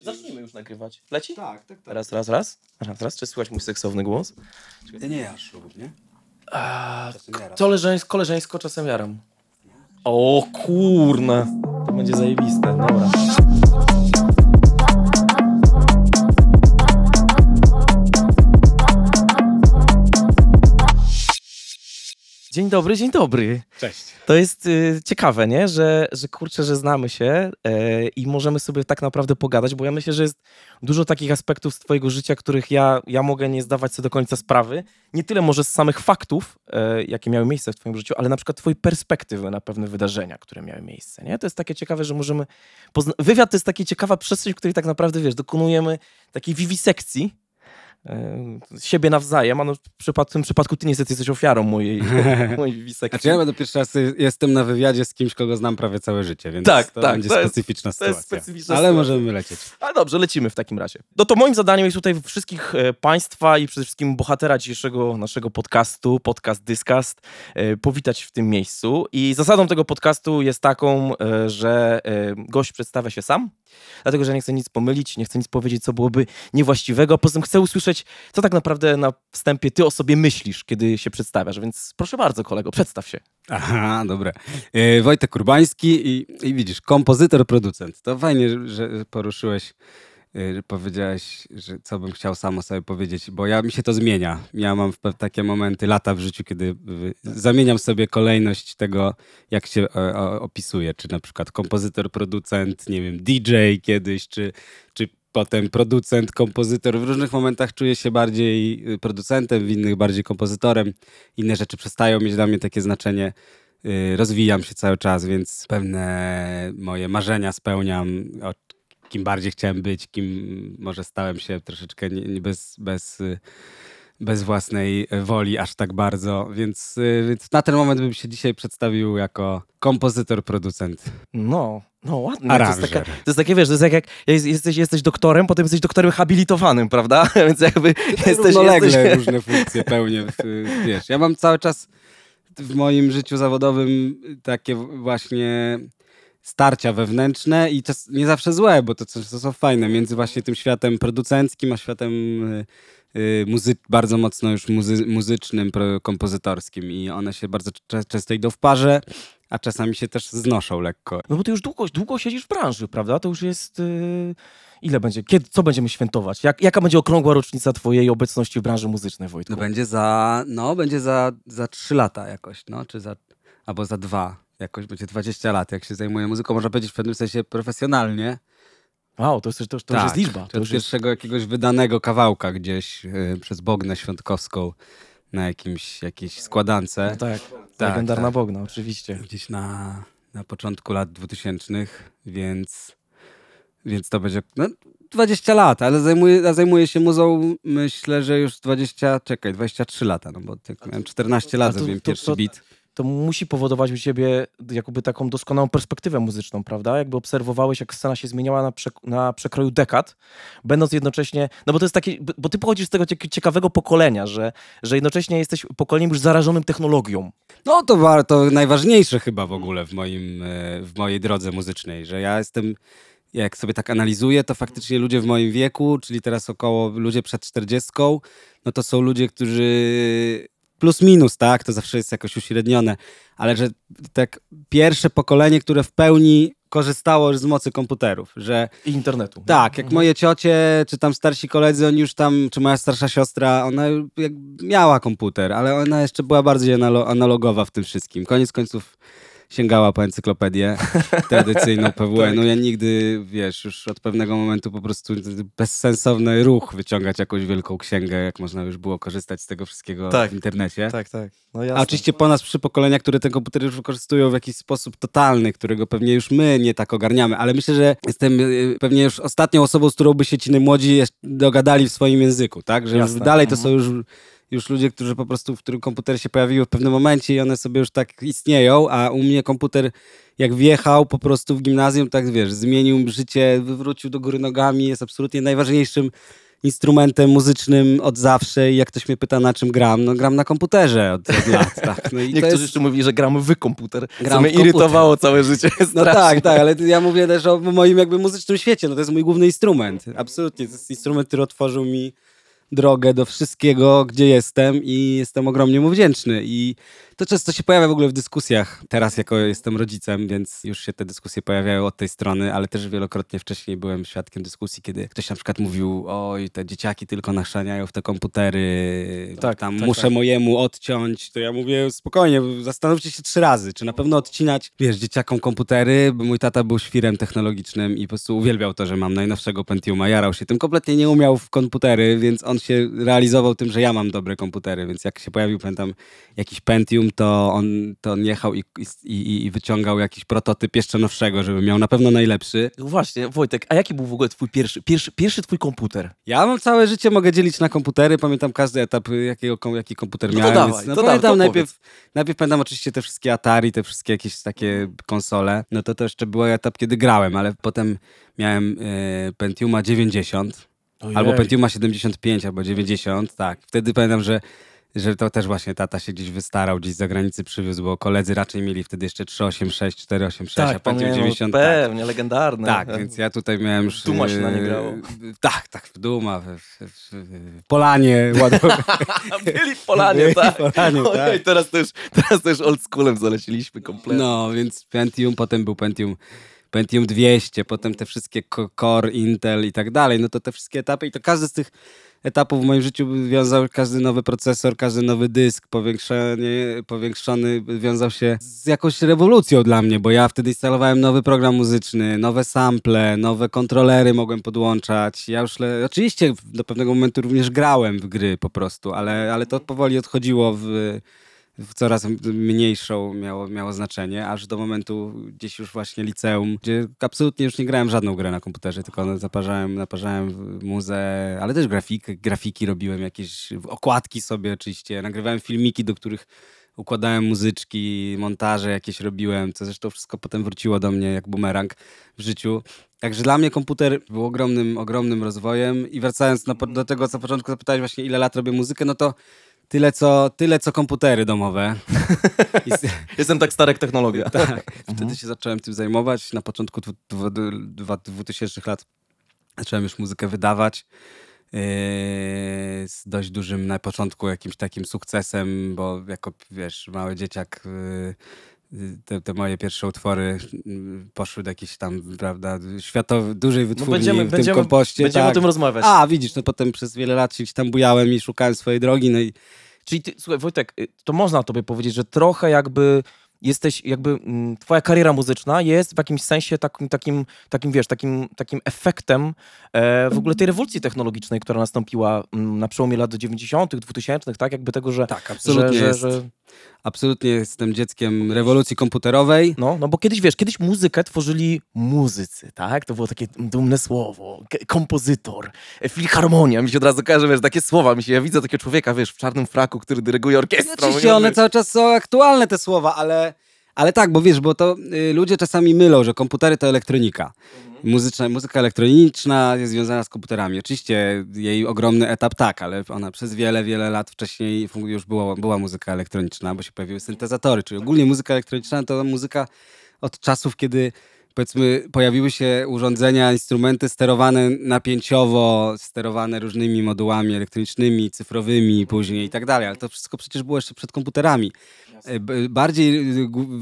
Zacznijmy już nagrywać. Leci? Tak, tak, tak. Raz, raz, raz. Raz, raz. Czy słychać mój seksowny głos? Ty nie ślubów, nie? Czasem jarasz. koleżeńsko, koleżeńsko czasem jaram. O kurna. To będzie zajebiste. Dobra. Dzień dobry, dzień dobry. Cześć. To jest y, ciekawe, nie? Że, że kurczę, że znamy się e, i możemy sobie tak naprawdę pogadać, bo ja myślę, że jest dużo takich aspektów z twojego życia, których ja, ja mogę nie zdawać sobie do końca sprawy. Nie tyle może z samych faktów, e, jakie miały miejsce w twoim życiu, ale na przykład twojej perspektywy na pewne wydarzenia, które miały miejsce, nie? To jest takie ciekawe, że możemy... Pozna- Wywiad to jest taka ciekawa przestrzeń, w której tak naprawdę, wiesz, dokonujemy takiej wiwisekcji siebie nawzajem, a no w, w tym przypadku ty niestety jesteś ofiarą mojej, mojej wiwisekcji. Znaczy ja będę pierwszy raz y, jestem na wywiadzie z kimś, kogo znam prawie całe życie, więc Tak, to tak, będzie to jest- specyficzna to jest sytuacja. specyficzna Ale sytuacja. możemy lecieć. Ale dobrze, lecimy w takim razie. No to moim zadaniem jest tutaj wszystkich e, Państwa i przede wszystkim bohatera dzisiejszego naszego podcastu, podcast Discast, e, powitać w tym miejscu. I zasadą tego podcastu jest taką, e, że e, gość przedstawia się sam, dlatego że nie chcę nic pomylić, nie chcę nic powiedzieć, co byłoby niewłaściwego, a poza tym chcę usłyszeć, co tak naprawdę na wstępie ty o sobie myślisz, kiedy się przedstawiasz. Więc proszę bardzo, kolego, przedstaw się. Aha, dobra. E, Wojtek Urbański i, i widzisz, kompozytor, producent. To fajnie, że- poruszyłeś, że powiedziałeś, że co bym chciał sam o sobie powiedzieć, bo ja mi się to zmienia. Ja mam takie momenty, lata w życiu, kiedy y, zamieniam sobie kolejność tego, jak się opisuje, czy na przykład kompozytor, producent, nie wiem, DJ kiedyś, czy, czy potem producent, kompozytor. W różnych momentach czuję się bardziej y, producentem, w innych bardziej kompozytorem. Inne rzeczy przestają mieć dla mnie takie znaczenie. Y, Rozwijam się cały czas, więc pewne moje marzenia spełniam. Kim bardziej chciałem być, kim może stałem się troszeczkę nie, nie bez, bez, bez własnej woli aż tak bardzo. Więc, więc na ten moment bym się dzisiaj przedstawił jako kompozytor, producent. No, no ładnie. To jest, taka, to jest takie, wiesz, to jest jak, jak jest, jesteś, jesteś doktorem, potem jesteś doktorem habilitowanym, prawda? Więc jakby jesteś... Równolegle jesteś... różne funkcje pełnię. Wiesz, ja mam cały czas w moim życiu zawodowym takie właśnie starcia wewnętrzne i to s- nie zawsze złe, bo to, to są fajne, między właśnie tym światem producenckim, a światem y, y, muzy- bardzo mocno już muzy- muzycznym, kompozytorskim i one się bardzo cze- często idą w parze, a czasami się też znoszą lekko. No bo ty już długo, długo siedzisz w branży, prawda? To już jest... Yy... Ile będzie? Kiedy, co będziemy świętować? Jak, jaka będzie okrągła rocznica twojej obecności w branży muzycznej, Wojtku? No będzie za, no będzie za, za 3 lata jakoś, no, czy za, albo za dwa. Jakoś będzie 20 lat, jak się zajmuję muzyką, można powiedzieć w pewnym sensie profesjonalnie. Wow, to, jest, to, to już jest liczba. To już jest... pierwszego jakiegoś wydanego kawałka gdzieś y, przez Bognę Świątkowską na jakimś, jakiejś składance. No tak, Tak, legendarna tak. Bogna, oczywiście. Gdzieś na, na początku lat 2000, więc, więc to będzie no, 20 lat, ale zajmuję, zajmuję się muzą myślę, że już 20, czekaj, 23 lata, no bo tak miałem 14 A lat, zrobiłem pierwszy to- beat. To musi powodować u ciebie jakby taką doskonałą perspektywę muzyczną, prawda? Jakby obserwowałeś, jak scena się zmieniała na, przek- na przekroju dekad, będąc jednocześnie, no bo to jest takie, bo ty pochodzisz z tego cie- ciekawego pokolenia, że, że jednocześnie jesteś pokoleniem już zarażonym technologią. No to, wa- to najważniejsze chyba w ogóle w, moim, e, w mojej drodze muzycznej, że ja jestem, jak sobie tak analizuję, to faktycznie ludzie w moim wieku, czyli teraz około ludzie przed 40, no to są ludzie, którzy plus minus, tak, to zawsze jest jakoś uśrednione, ale że tak pierwsze pokolenie, które w pełni korzystało już z mocy komputerów, że I internetu. tak, jak moje ciocie, czy tam starsi koledzy, oni już tam, czy moja starsza siostra, ona miała komputer, ale ona jeszcze była bardziej analo analogowa w tym wszystkim. Koniec końców sięgała po encyklopedię tradycyjną PWE. No ja nigdy, wiesz, już od pewnego momentu po prostu bezsensowny ruch wyciągać jakąś wielką księgę, jak można już było korzystać z tego wszystkiego Tak. w internecie. Tak, tak. No A oczywiście po nas trzy pokolenia, które ten komputer już wykorzystują w jakiś sposób totalny, którego pewnie już my nie tak ogarniamy, ale myślę, że jestem y, pewnie już ostatnią osobą, z którą by się ci młodzi dogadali w swoim języku, tak? Że dalej to Mhm. są już, już ludzie, którzy po prostu, w którym komputery się pojawiły w pewnym momencie i one sobie już tak istnieją, a u mnie komputer jak wjechał po prostu w gimnazjum, tak wiesz, zmienił życie, wywrócił do góry nogami, jest absolutnie najważniejszym instrumentem muzycznym od zawsze i jak ktoś mnie pyta na czym gram, no gram na komputerze od, od lat. Tak. No Niektórzy jest... jeszcze mówili, że gramy w komputer, Gram co mnie komputer. irytowało całe życie. No tak, tak, ale ja mówię też o moim jakby muzycznym świecie, no to jest mój główny instrument. Absolutnie, to jest instrument, który otworzył mi drogę do wszystkiego, gdzie jestem i jestem ogromnie mu wdzięczny. I to często się pojawia w ogóle w dyskusjach. Teraz jako jestem rodzicem, więc już się te dyskusje pojawiają od tej strony, ale też wielokrotnie wcześniej byłem świadkiem dyskusji, kiedy ktoś na przykład mówił, oj, te dzieciaki tylko nachrzaniają w te komputery, Tak, tam tak, muszę tak. mojemu odciąć, to ja mówię spokojnie, zastanówcie się trzy razy, czy na pewno odcinać, wiesz, dzieciakom komputery, bo mój tata był świrem technologicznym i po prostu uwielbiał to, że mam najnowszego Pentiuma, jarał się tym, kompletnie nie umiał w komputery, więc on się realizował tym, że ja mam dobre komputery, więc jak się pojawił, pamiętam, jakiś Pentium, to on, to on jechał i, i, i, wyciągał jakiś prototyp jeszcze nowszego, żeby miał na pewno najlepszy. No Właśnie, Wojtek, a jaki był w ogóle twój pierwszy, pierwszy, pierwszy twój komputer? Ja mam całe życie, mogę dzielić na komputery, pamiętam każdy etap, jakiego, jaki komputer No to miałem. dawaj, więc, no to pamiętam dawaj, to najpierw, najpierw pamiętam oczywiście te wszystkie Atari, te wszystkie jakieś takie konsole. No to to jeszcze był etap, kiedy grałem, ale potem miałem e, Pentiuma 90, albo Pentiuma 75, albo 90, tak. Wtedy pamiętam, że że to też właśnie tata się gdzieś wystarał, gdzieś z zagranicy przywiózł, bo koledzy raczej mieli wtedy jeszcze 386, 486, a Tak, Pentium pamiętam, 90. tak. pewnie, legendarny. Tak, więc ja tutaj miałem już... Duma się na nie e, grało. Tak, tak, w Duma, Polanie, ładowałem. A byli w Polanie, Byli tak. Polanie, Ojej, tak. teraz też, teraz też old schoolem zaleciliśmy kompletnie. No, więc Pentium, potem był Pentium, Pentium 200, potem te wszystkie Core, Intel i tak dalej, no to te wszystkie etapy i to każdy z tych etapów w moim życiu wiązał każdy nowy procesor, każdy nowy dysk powiększony, powiększony wiązał się z jakąś rewolucją dla mnie, bo ja wtedy instalowałem nowy program muzyczny, nowe sample, nowe kontrolery mogłem podłączać. Ja już le... oczywiście do pewnego momentu również grałem w gry po prostu, ale, ale to powoli odchodziło w coraz mniejszą miało, miało znaczenie, aż do momentu gdzieś już właśnie liceum, gdzie absolutnie już nie grałem żadną grę na komputerze, tylko zaparzałem, naparzałem muzę, ale też grafiki, grafiki robiłem, jakieś okładki sobie oczywiście, nagrywałem filmiki, do których układałem muzyczki, montaże jakieś robiłem, co zresztą wszystko potem wróciło do mnie jak bumerang w życiu. Także dla mnie komputer był ogromnym, ogromnym rozwojem i wracając na, do tego, co na początku zapytałeś właśnie, ile lat robię muzykę, no to tyle co, tyle co komputery domowe. Jestem tak stary jak technologia. tak, wtedy się zacząłem tym zajmować. Na początku dwu- dwu- dwu- 2000 lat zacząłem już muzykę wydawać. Yy, z dość dużym na początku jakimś takim sukcesem, bo jako, wiesz, mały dzieciak yy, te, te moje pierwsze utwory yy, poszły do jakiejś tam, prawda, światowej, dużej wytwórni No będziemy, w tym będziemy, kompoście. będziemy tak. o tym rozmawiać. A, widzisz, no potem przez wiele lat się tam bujałem i szukałem swojej drogi, no i Czyli ty, słuchaj, Wojtek, y, to można tobie powiedzieć, że trochę jakby jesteś, jakby mm, twoja kariera muzyczna jest w jakimś sensie takim, takim, takim wiesz, takim, takim efektem e, w ogóle tej rewolucji technologicznej, która nastąpiła mm, na przełomie lat 90., 2000, tak? Jakby tego, że... tak, że, absolutnie, że, jest, że, absolutnie jestem dzieckiem rewolucji komputerowej. no, no bo kiedyś, wiesz, kiedyś muzykę tworzyli muzycy, tak? To było takie dumne słowo, kompozytor, filharmonia, mi się od razu kojarzy, wiesz, takie słowa, mi się, ja widzę takiego człowieka, wiesz, w czarnym fraku, który dyryguje orkiestrą. Oczywiście nie? one cały czas są aktualne, te słowa, ale, ale tak, bo wiesz, bo to y, ludzie czasami mylą, że komputery to elektronika. Muzyczna, muzyka elektroniczna jest związana z komputerami. Oczywiście jej ogromny etap tak, ale ona przez wiele, wiele lat wcześniej już była muzyka elektroniczna, bo się pojawiły syntezatory, czyli ogólnie muzyka elektroniczna to muzyka od czasów, kiedy powiedzmy pojawiły się urządzenia, instrumenty sterowane napięciowo, sterowane różnymi modułami elektronicznymi, cyfrowymi później i tak dalej, ale to wszystko przecież było jeszcze przed komputerami. E, Bardziej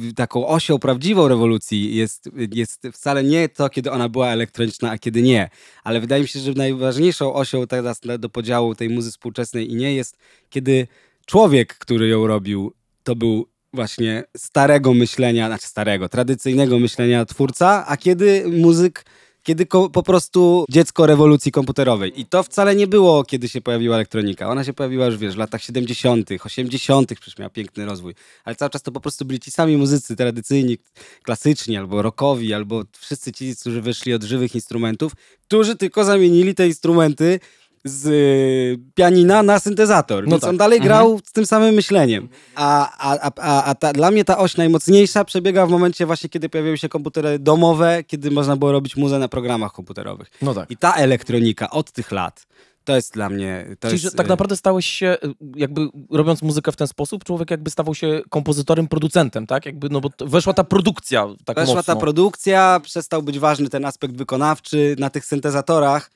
y, taką osią prawdziwą rewolucji jest, jest wcale nie to, kiedy ona była elektroniczna, a kiedy nie. Ale wydaje mi się, że najważniejszą osią teraz do podziału tej muzy współczesnej i nie jest, kiedy człowiek, który ją robił, to był właśnie starego myślenia, znaczy starego, tradycyjnego myślenia twórca, a kiedy muzyk, kiedy po prostu dziecko rewolucji komputerowej. I to wcale nie było, kiedy się pojawiła elektronika. Ona się pojawiła już, wiesz, w latach 70., 80., przecież miała piękny rozwój. Ale cały czas to po prostu byli ci sami muzycy tradycyjni, klasyczni, albo rockowi, albo wszyscy ci, którzy wyszli od żywych instrumentów, którzy tylko zamienili te instrumenty z y, pianina na syntezator. No Więc tak. on dalej grał z tym samym myśleniem. A, a, a, a, ta, dla mnie ta oś najmocniejsza przebiega w momencie właśnie, kiedy pojawiły się komputery domowe, kiedy można było robić muzę na programach komputerowych. No tak. I ta elektronika od tych lat To jest dla mnie... To Czyli jest, tak y, naprawdę stałeś się, y, jakby robiąc muzykę w ten sposób, człowiek jakby stawał się kompozytorem, producentem, tak? Jakby, no bo weszła ta produkcja tak Weszła mocno. ta produkcja, przestał być ważny ten aspekt wykonawczy na tych syntezatorach.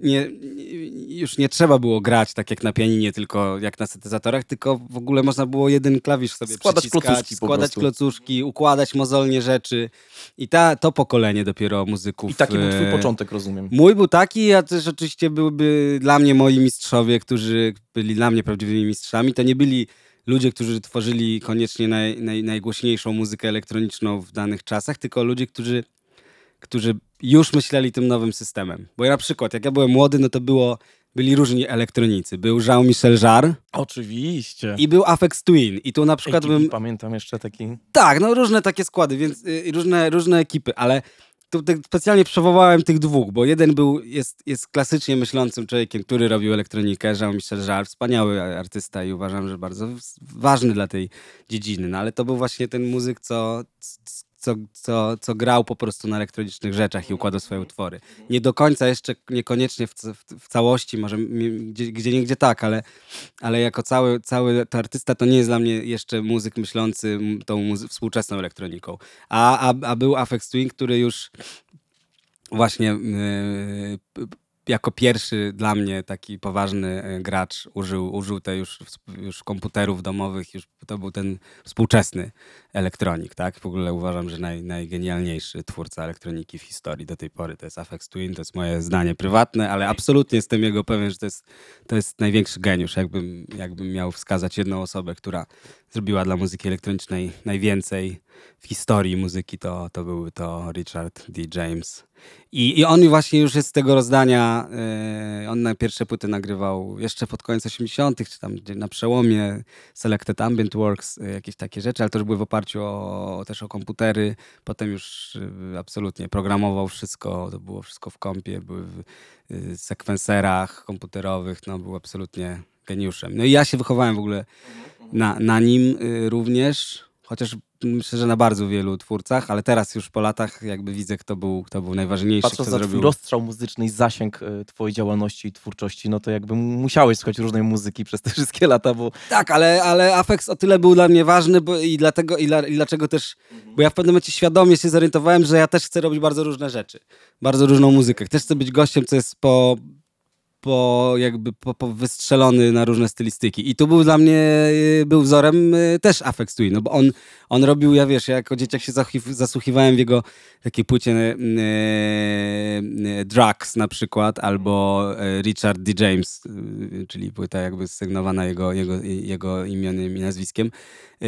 Nie, już nie trzeba było grać tak jak na pianinie, tylko jak na syntezatorach, tylko w ogóle można było jeden klawisz sobie Składać klocuszki składać klocuszki, układać mozolnie rzeczy. I ta, to pokolenie dopiero muzyków... I taki był twój e, początek, rozumiem. Mój był taki, a też oczywiście byłyby dla mnie moi mistrzowie, którzy byli dla mnie prawdziwymi mistrzami. To nie byli ludzie, którzy tworzyli koniecznie naj, naj, najgłośniejszą muzykę elektroniczną w danych czasach, tylko ludzie, którzy, którzy już myśleli tym nowym systemem. Bo ja na przykład, jak ja byłem młody, no to było, byli różni elektronicy. Był Jean-Michel Jarre Oczywiście. i był Afex Twin. I tu na przykład ATV, bym... Pamiętam jeszcze taki... Tak, no różne takie składy, więc y, różne, różne ekipy, ale tu tak specjalnie przywołałem tych dwóch, bo jeden był, jest, jest klasycznie myślącym człowiekiem, który robił elektronikę, Jean-Michel Jarre, wspaniały artysta i uważam, że bardzo ważny dla tej dziedziny, no ale to był właśnie ten muzyk, co, co, co, co grał po prostu na elektronicznych rzeczach i układał swoje utwory. Nie do końca jeszcze, niekoniecznie w, w, w całości, może gdzie, gdzie tak, ale, ale jako cały, cały to artysta to nie jest dla mnie jeszcze muzyk myślący tą muzy- współczesną elektroniką. A, a, a był Afex Twin, który już właśnie yy, jako pierwszy dla mnie taki poważny e, gracz użył, użył te już, już komputerów domowych, już to był ten współczesny elektronik, tak? W ogóle uważam, że naj, najgenialniejszy twórca elektroniki w historii do tej pory to jest Afex Twin, to jest moje zdanie prywatne, ale absolutnie jestem jego pewien, że to jest, to jest największy geniusz. Jakbym, jakbym miał wskazać jedną osobę, która zrobiła dla muzyki elektronicznej najwięcej w historii muzyki, to, to był to Richard D. James. I, I on właśnie już jest z tego rozdania, e, on na pierwsze płyty nagrywał jeszcze pod koniec 80., czy tam na przełomie Selected Ambient Works, e, jakieś takie rzeczy, ale to już były w oparciu o, też o komputery. Potem już e, absolutnie programował wszystko, to było wszystko w kompie, były w sekwenserach komputerowych, no był absolutnie geniuszem. No i ja się wychowałem w ogóle na, na nim również, chociaż myślę, że na bardzo wielu twórcach, ale teraz już po latach jakby widzę, kto był, kto był najważniejszy, Patrząc kto na zrobił... rozstrzał muzyczny i zasięg e, twojej działalności i twórczości, no to jakby musiałeś słuchać różnej muzyki przez te wszystkie lata, bo Tak, ale, ale Afex o tyle był dla mnie ważny bo, i dlatego, i, dla, i dlaczego też, bo ja w pewnym momencie świadomie się zorientowałem, że ja też chcę robić bardzo różne rzeczy, bardzo różną muzykę. Też chcę być gościem, co jest po, po jakby po, po wystrzelony na różne stylistyki. I tu był dla mnie, y, był wzorem y, też Afex Twin, no bo on, on robił, ja wiesz, ja jako dzieciak się zasłuchiwałem w jego takiej płycie y, Drugs na przykład, albo Richard D. James, czyli płyta jakby sygnowana jego, jego, jego imionem i nazwiskiem.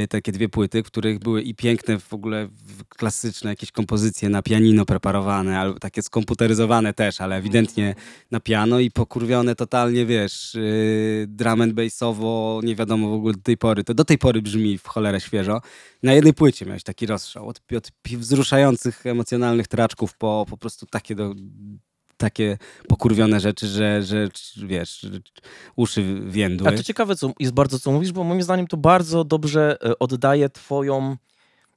Takie dwie płyty, w których były i piękne w ogóle klasyczne jakieś kompozycje na pianino preparowane, albo takie skomputeryzowane też, ale ewidentnie na piano i totalnie, wiesz, yy, drum and bassowo, nie wiadomo w ogóle do tej pory. To do tej pory brzmi w cholerę świeżo. Na jednej płycie miałeś taki rozstrzał od, od wzruszających, emocjonalnych traczków po po prostu takie do, takie pokurwione rzeczy, że, że wiesz, uszy więdły. A to ciekawe co, jest bardzo, co mówisz, bo moim zdaniem to bardzo dobrze e, oddaje twoją,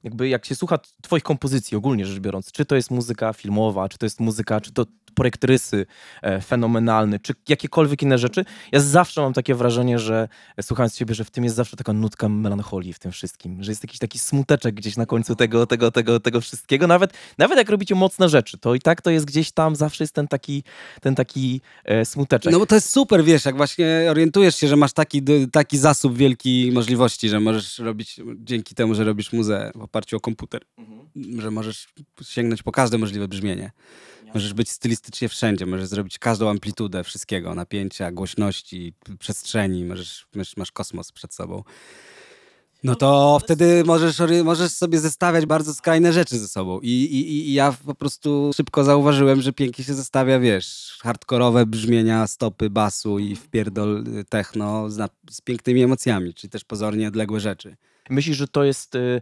jakby jak się słucha twoich kompozycji ogólnie rzecz biorąc, czy to jest muzyka filmowa, czy to jest muzyka, czy to projekt rysy e, fenomenalny, czy jakiekolwiek inne rzeczy, ja zawsze mam takie wrażenie, że e, słuchając ciebie, że w tym jest zawsze taka nutka melancholii w tym wszystkim, że jest jakiś taki smuteczek gdzieś na końcu tego, tego, tego, tego wszystkiego, nawet, nawet jak robicie mocne rzeczy, to i tak to jest gdzieś tam, zawsze jest ten taki, ten taki e, smuteczek. No bo to jest super, wiesz, jak właśnie orientujesz się, że masz taki, taki zasób wielki możliwości, że możesz robić, dzięki temu, że robisz muzę w oparciu o komputer, że możesz sięgnąć po każde możliwe brzmienie. Możesz być stylistycznie wszędzie, możesz zrobić każdą amplitudę wszystkiego, napięcia, głośności, przestrzeni, możesz, masz, masz kosmos przed sobą. No to wtedy możesz, możesz sobie zestawiać bardzo skrajne rzeczy ze sobą. I, i, I ja po prostu szybko zauważyłem, że pięknie się zestawia, wiesz, hardkorowe brzmienia, stopy basu i wpierdol y, techno z, z pięknymi emocjami, czyli też pozornie odległe rzeczy. Myślisz, że to jest y,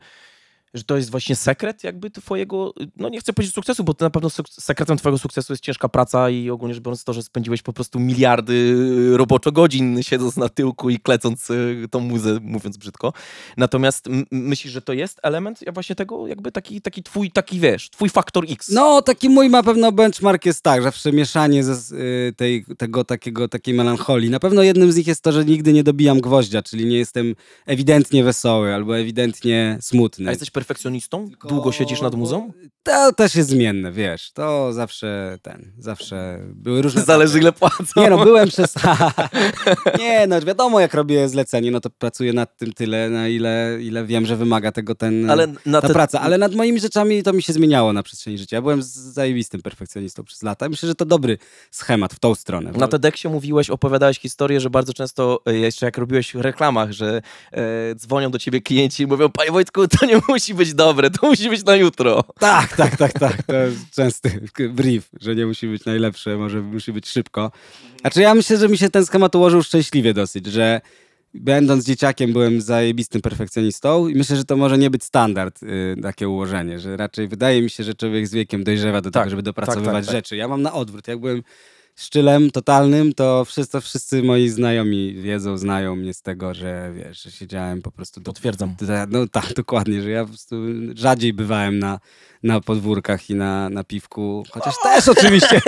że to jest właśnie sekret jakby twojego, no nie chcę powiedzieć sukcesu, bo to na pewno sekretem twojego sukcesu jest ciężka praca i ogólnie rzecz biorąc to, że spędziłeś po prostu miliardy roboczo godzin siedząc na tyłku i klecąc y, tą muzę, mówiąc brzydko. Natomiast myślisz, że to jest element ja właśnie tego, jakby taki, taki twój, taki wiesz, twój faktor X. No, taki mój na pewno benchmark jest tak, że przemieszanie ze, y, tej, tego takiego, takiej melancholii. Na pewno jednym z nich jest to, że nigdy nie dobijam gwoździa, czyli nie jestem ewidentnie wesoły albo ewidentnie smutny. A jesteś perfekcjonistą? Długo siedzisz nad muzą? To też jest zmienne, wiesz. To zawsze ten, zawsze były różne... Zależy ile płacą. Nie no, byłem przez... nie no, wiadomo jak robię zlecenie, no to pracuję nad tym tyle, na ile, ile wiem, że wymaga tego ten, Ale ta te... praca. Ale nad moimi rzeczami to mi się zmieniało na przestrzeni życia. Ja byłem zajebistym perfekcjonistą przez lata. Myślę, że to dobry schemat w tą stronę. Na TEDxie mówiłeś, opowiadałeś historię, że bardzo często, e, jeszcze jak robiłeś w reklamach, że e, dzwonią do ciebie klienci i mówią, panie Wojtku, to nie musi być dobre, to musi być na jutro. Tak, tak, tak, tak. To jest częsty brief, że nie musi być najlepsze, może musi być szybko. Znaczy ja myślę, że mi się ten schemat ułożył szczęśliwie dosyć, że będąc dzieciakiem byłem zajebistym perfekcjonistą i myślę, że to może nie być standard y, takie ułożenie, że raczej wydaje mi się, że człowiek z wiekiem dojrzewa do Tak, tego, żeby tak, dopracowywać tak. rzeczy. Ja mam na odwrót. Jak byłem szczylem totalnym, to wszyscy, wszyscy moi znajomi wiedzą, znają mnie z tego, że wiesz, że siedziałem po prostu do Potwierdzam. Ta- No tak, dokładnie, że ja po prostu rzadziej bywałem na, na podwórkach i na, na piwku, chociaż też oczywiście,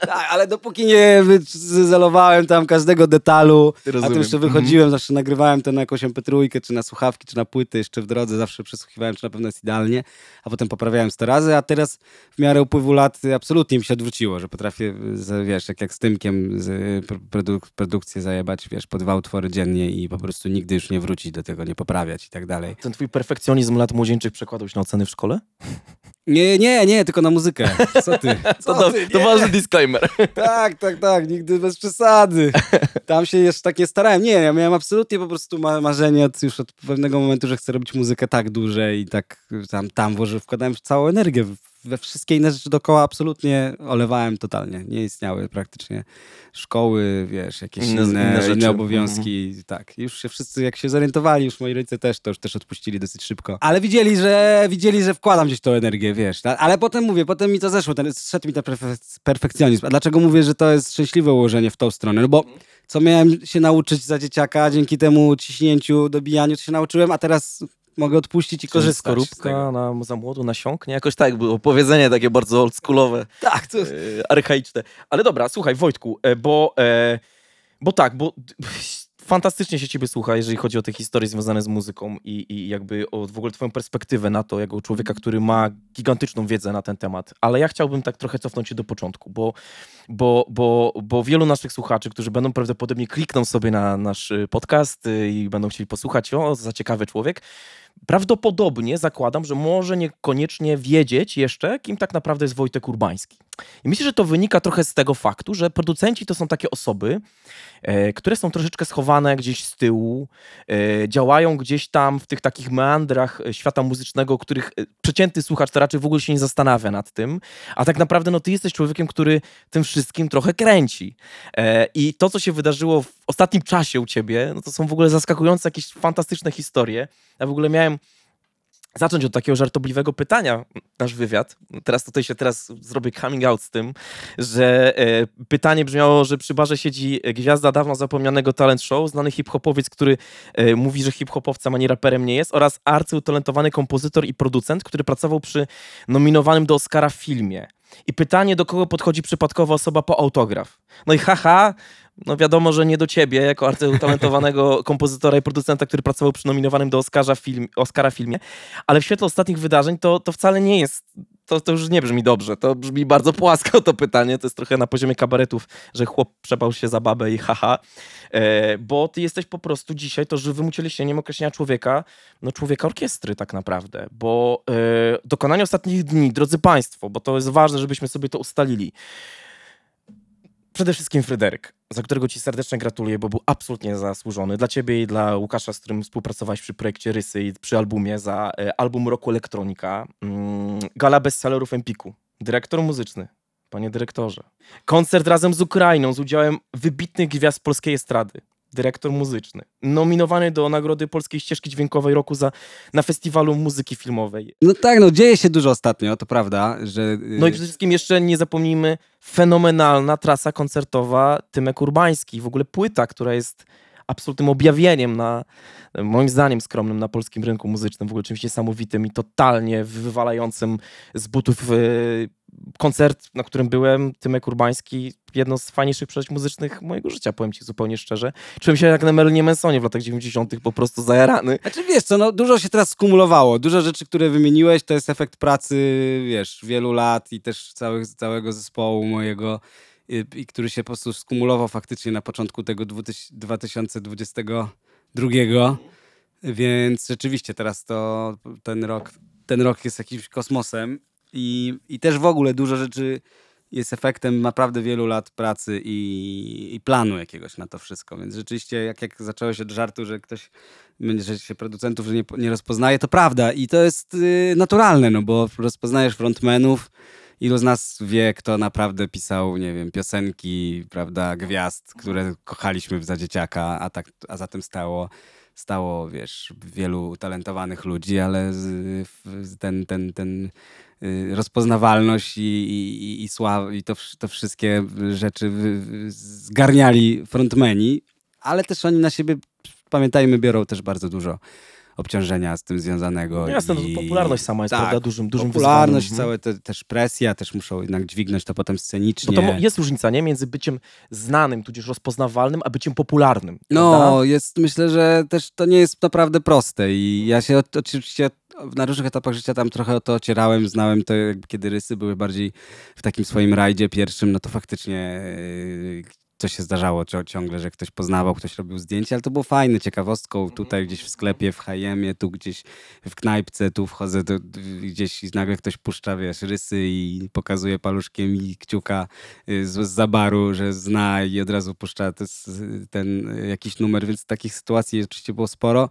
tak, ale dopóki nie wyzelowałem tam każdego detalu, a Rozumiem. to jeszcze wychodziłem, zawsze nagrywałem to na jakąś mp czy na słuchawki, czy na płyty, jeszcze w drodze zawsze przesłuchiwałem, czy na pewno jest idealnie, a potem poprawiałem 100 razy, a teraz w miarę upływu lat absolutnie mi się odwróciło, że potrafię, wiesz, jak, jak z Tymkiem z pr- produk- produkcję zajebać, wiesz, po dwa utwory dziennie i po prostu nigdy już nie wrócić do tego, nie poprawiać i tak dalej. Ten twój perfekcjonizm lat młodzieńczych przekładał się na oceny w szkole? Nie, nie, nie, tylko na muzykę. Co ty? To, Co to, ty? to ważny disclaimer. Tak, tak, tak, nigdy bez przesady. Tam się jeszcze tak nie starałem. Nie, ja miałem absolutnie po prostu ma marzenie od, już od pewnego momentu, że chcę robić muzykę tak dłużej i tak tam, tam włożyłem, wkładałem całą energię. w- We wszystkie inne rzeczy dookoła absolutnie olewałem totalnie. Nie istniały praktycznie szkoły, wiesz, jakieś Inne- inne, inne obowiązki. Tak, już się wszyscy, jak się zorientowali, już moi rodzice też, to już też odpuścili dosyć szybko. Ale widzieli, że widzieli, że wkładam gdzieś tą energię, wiesz. ta- Ale potem mówię, potem mi to zeszło, ten, szedł mi ten perfe- perfekcjonizm. A dlaczego mówię, że to jest szczęśliwe ułożenie w tą stronę? No bo co miałem się nauczyć za dzieciaka, dzięki temu ciśnięciu, dobijaniu, to się nauczyłem, a teraz mogę odpuścić i korzystać Skorupka tego. na, za młodu nasiąknie. Jakoś tak było powiedzenie takie bardzo oldschoolowe. Tak, to e, archaiczne. Ale dobra, słuchaj, Wojtku, e, bo, e, bo tak, bo fantastycznie się ciebie słucha, jeżeli chodzi o te historie związane z muzyką i, i jakby o w ogóle twoją perspektywę na to, jako człowieka, który ma gigantyczną wiedzę na ten temat. Ale ja chciałbym tak trochę cofnąć się do początku, bo, bo, bo, bo wielu naszych słuchaczy, którzy będą prawdopodobnie klikną sobie na nasz y, podcast i będą chcieli posłuchać, o, za ciekawy człowiek, prawdopodobnie zakładam, że może niekoniecznie wiedzieć jeszcze, kim tak naprawdę jest Wojtek Urbański. I myślę, że to wynika trochę z tego faktu, że producenci to są takie osoby, e, które są troszeczkę schowane gdzieś z tyłu, e, działają gdzieś tam w tych takich meandrach e, świata muzycznego, których e, przeciętny słuchacz to raczej w ogóle się nie zastanawia nad tym, a tak naprawdę no ty jesteś człowiekiem, który tym wszystkim trochę kręci. E, I to, co się wydarzyło w ostatnim czasie u ciebie, no to są w ogóle zaskakujące jakieś fantastyczne historie. Ja w ogóle miałem zacząć od takiego żartobliwego pytania, nasz wywiad. Teraz tutaj się teraz zrobię coming out z tym, że e, pytanie brzmiało, że przy barze siedzi gwiazda dawno zapomnianego talent show, znany hip-hopowiec, który e, mówi, że hip-hopowcem ani raperem nie jest oraz arcyutalentowany kompozytor i producent, który pracował przy nominowanym do Oscara filmie. I pytanie, do kogo podchodzi przypadkowa osoba po autograf. No i haha, no wiadomo, że nie do ciebie, jako arcyutalentowanego kompozytora i producenta, który pracował przy nominowanym do Oscarza film, Oscara filmie, ale w świetle ostatnich wydarzeń to, to wcale nie jest, to, to już nie brzmi dobrze, to brzmi bardzo płasko to pytanie, to jest trochę na poziomie kabaretów, że chłop przepał się za babę i haha, e, bo ty jesteś po prostu dzisiaj to żywym ucieleśnieniem określenia człowieka, no człowieka orkiestry tak naprawdę, bo e, dokonanie ostatnich dni, drodzy państwo, bo to jest ważne, żebyśmy sobie to ustalili, Przede wszystkim Fryderyk, za którego ci serdecznie gratuluję, bo był absolutnie zasłużony. Dla ciebie i dla Łukasza, z którym współpracowałeś przy projekcie Rysy i przy albumie za e, album roku Elektronika. Mm, Gala bestsellerów Empiku. Dyrektor muzyczny. Panie dyrektorze. Koncert razem z Ukrainą z udziałem wybitnych gwiazd polskiej estrady. Dyrektor muzyczny, nominowany do Nagrody Polskiej Ścieżki Dźwiękowej Roku za, na Festiwalu Muzyki Filmowej. No tak, no dzieje się dużo ostatnio, to prawda, że... y, No i przede wszystkim jeszcze nie zapomnijmy, fenomenalna trasa koncertowa Tymek Urbański, w ogóle płyta, która jest absolutnym objawieniem na, moim zdaniem skromnym, na polskim rynku muzycznym, w ogóle czymś niesamowitym i totalnie wywalającym z butów y, koncert, na którym byłem, Tymek Urbański, jedno z fajniejszych przeżyć muzycznych mojego życia, powiem ci zupełnie szczerze. Czułem się jak na Marilyn Mansonie w latach 90. po prostu zajarany. Znaczy wiesz co, no dużo się teraz skumulowało. Dużo rzeczy, które wymieniłeś, to jest efekt pracy, wiesz, wielu lat i też całych, całego zespołu mojego, i, i który się po prostu skumulował faktycznie na początku tego 2000 2022. Więc rzeczywiście teraz to ten rok, ten rok jest jakimś kosmosem i, i też w ogóle dużo rzeczy jest efektem naprawdę wielu lat pracy i, i planu jakiegoś na to wszystko. Więc rzeczywiście, jak, jak zacząłeś od żartu, że ktoś, że się producentów nie, nie rozpoznaje, to prawda. I to jest y, naturalne, no bo rozpoznajesz frontmenów, ilu z nas wie, kto naprawdę pisał, nie wiem, piosenki, prawda, gwiazd, które kochaliśmy za dzieciaka, a, tak, a za tym stało stało, wiesz, wielu talentowanych ludzi, ale ten, ten, ten y, rozpoznawalność i, i, i, i to, to wszystkie rzeczy zgarniali frontmeni, ale też oni na siebie, pamiętajmy, biorą też bardzo dużo obciążenia z tym związanego. No jasne, i... no, popularność sama jest tak, prawda, dużym, dużym Popularność, wyzwaniem. całe te, też presja, też muszą jednak dźwignąć to potem scenicznie. Bo to mo- jest różnica, nie? Między byciem znanym, tudzież rozpoznawalnym, a byciem popularnym. No, prawda? jest, myślę, że też to nie jest naprawdę proste i ja się oczywiście na różnych etapach życia tam trochę o to ocierałem, znałem to, kiedy rysy były bardziej w takim swoim rajdzie pierwszym, no to faktycznie yy, to się zdarzało ciągle, że ktoś poznawał, ktoś robił zdjęcia, ale to było fajne, ciekawostką. Tutaj gdzieś w sklepie, w Hajemie, tu gdzieś w knajpce, tu wchodzę, to gdzieś i nagle ktoś puszcza, wiesz, rysy i pokazuje paluszkiem i kciuka y, z, z zabaru, że zna i od razu puszcza y, ten y, jakiś numer, więc takich sytuacji oczywiście było sporo,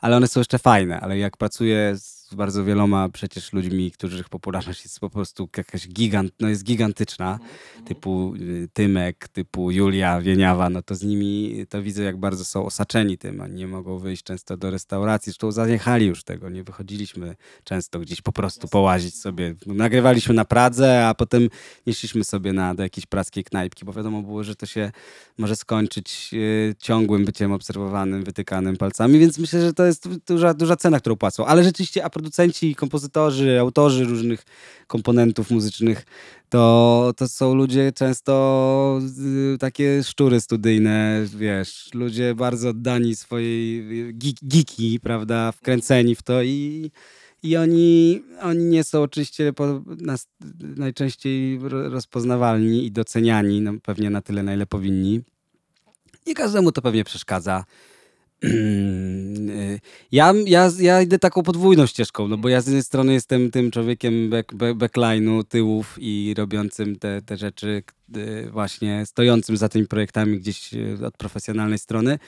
ale one są jeszcze fajne, ale jak pracuję z bardzo wieloma przecież ludźmi, których popularność jest po prostu jakaś gigant, no jest gigantyczna, typu y, Tymek, typu Julia Wieniawa, no to z nimi to widzę, jak bardzo są osaczeni tym. Oni nie mogą wyjść często do restauracji, zresztą zaniechali już tego, nie wychodziliśmy często gdzieś po prostu połazić sobie. Nagrywaliśmy na Pradze, a potem nie szliśmy sobie na, do jakiejś praskiej knajpki, bo wiadomo było, że to się może skończyć y, ciągłym byciem obserwowanym, wytykanym palcami, więc myślę, że to jest duża, duża cena, którą płacą. Ale rzeczywiście, a producenci, kompozytorzy, autorzy różnych komponentów muzycznych, to, to są ludzie często y, takie szczury studyjne, wiesz, ludzie bardzo oddani swojej geeki, prawda, wkręceni w to i, i oni, oni nie są oczywiście po, najczęściej ro- rozpoznawalni i doceniani, no, pewnie na tyle, na ile powinni. I każdemu to pewnie przeszkadza. Ja, ja, ja idę taką podwójną ścieżką, no bo ja z jednej strony jestem tym człowiekiem back, back, backline'u, tyłów i robiącym te, te rzeczy, y, właśnie stojącym za tymi projektami gdzieś y, od profesjonalnej strony.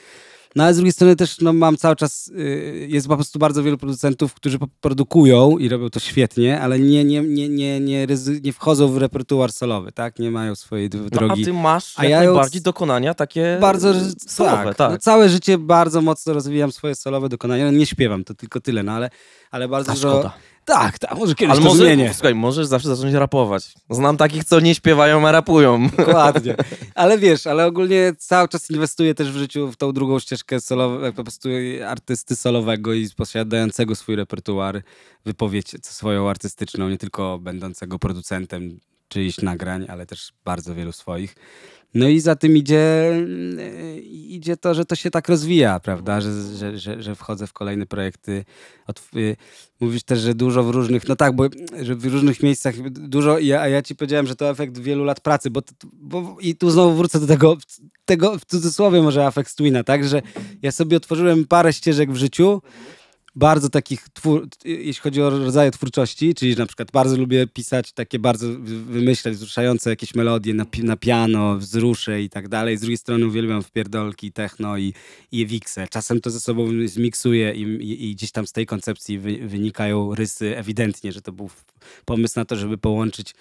No ale z drugiej strony też no, mam cały czas, y, jest po prostu bardzo wielu producentów, którzy produkują i robią to świetnie, ale nie, nie, nie, nie, nie, nie wchodzą w repertuar solowy, tak? Nie mają swojej d- No, a drogi. ty masz A jak ja najbardziej dokonania takie Bardzo solowe, tak. tak. No, całe życie bardzo mocno rozwijam swoje solowe dokonania. No, nie śpiewam, to tylko tyle, no ale, ale bardzo A szkoda. Tak, tak, może kiedyś Ale to może, zmienię. słuchaj, możesz zawsze zacząć rapować. Znam takich, co nie śpiewają, a rapują. Dokładnie. Ale wiesz, ale ogólnie cały czas inwestuję też w życiu w tą drugą ścieżkę solową, po prostu artysty solowego i posiadającego swój repertuar, wypowiedź swoją artystyczną, nie tylko będącego producentem czyichś nagrań, ale też bardzo wielu swoich. No i za tym idzie, yy, idzie to, że to się tak rozwija, prawda, że, że, że, że wchodzę w kolejne projekty. Yy, Mówisz też, że dużo w różnych, no tak, bo że w różnych miejscach dużo, ja, a ja ci powiedziałem, że to efekt wielu lat pracy, bo, bo i tu znowu wrócę do tego, tego w cudzysłowie może efekt Twina, tak, że ja sobie otworzyłem parę ścieżek w życiu, bardzo takich, twór, jeśli chodzi o rodzaje twórczości, czyli na przykład bardzo lubię pisać takie bardzo, wy- wymyślać wzruszające jakieś melodie na, na piano, wzrusze i tak dalej. Z drugiej strony uwielbiam wpierdolki, techno i, i wikse. Czasem to ze sobą zmiksuję i, i, i gdzieś tam z tej koncepcji wy, wynikają rysy ewidentnie, że to był pomysł na to, żeby połączyć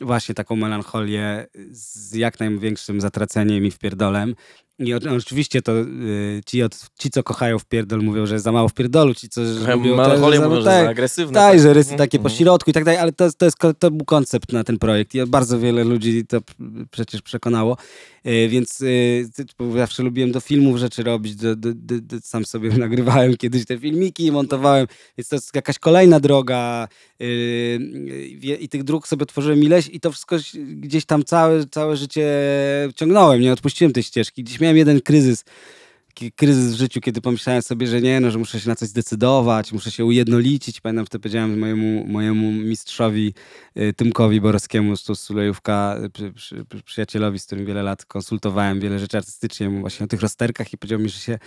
właśnie taką melancholię z jak największym zatraceniem i wpierdolem. I oczywiście to y, ci, od, ci, co kochają w pierdol, mówią, że za mało w pierdolu, ci, co lubią... Melancholię mówią, że tak, za agresywne. tak, że rysy takie po mhm. środku i tak dalej, ale to, to, jest, to był koncept na ten projekt i bardzo wiele ludzi to przecież przekonało, Y, więc y, zawsze lubiłem do filmów rzeczy robić, do, do, do, sam sobie nagrywałem kiedyś te filmiki i montowałem, więc to jest jakaś kolejna droga y, y, i tych dróg sobie tworzyłem ileś i to wszystko gdzieś tam całe, całe życie ciągnąłem, nie odpuściłem tej ścieżki. Gdzieś miałem jeden kryzys, taki kryzys w życiu, kiedy pomyślałem sobie, że nie, no, że muszę się na coś zdecydować, muszę się ujednolicić. Pamiętam, wtedy powiedziałem mojemu, mojemu mistrzowi y, Tymkowi Borowskiemu z Sulejówka, y, przy, przy, przy, przyjacielowi, z którym wiele lat konsultowałem wiele rzeczy artystycznie, właśnie o tych rozterkach i powiedział mi, że się,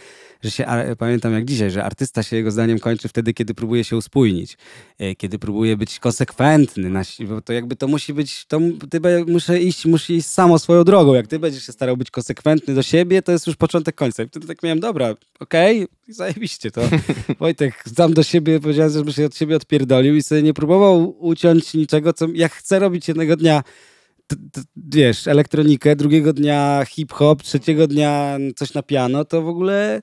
że się pamiętam jak dzisiaj, że artysta się jego zdaniem kończy wtedy, kiedy próbuje się uspójnić, y, kiedy próbuje być konsekwentny, na, bo to jakby to musi być, to ty be, muszę iść, muszę iść samo swoją drogą. Jak ty będziesz się starał być konsekwentny do siebie, to jest już początek końca. I wtedy tak miałem, dobra, okej, i zajebiście to. Wojtek, sam do siebie powiedziałem, żeby się od siebie odpierdolił i sobie nie próbował uciąć niczego, co jak chcę robić jednego dnia wiesz, elektronikę, drugiego dnia hip-hop, trzeciego dnia coś na piano, to w ogóle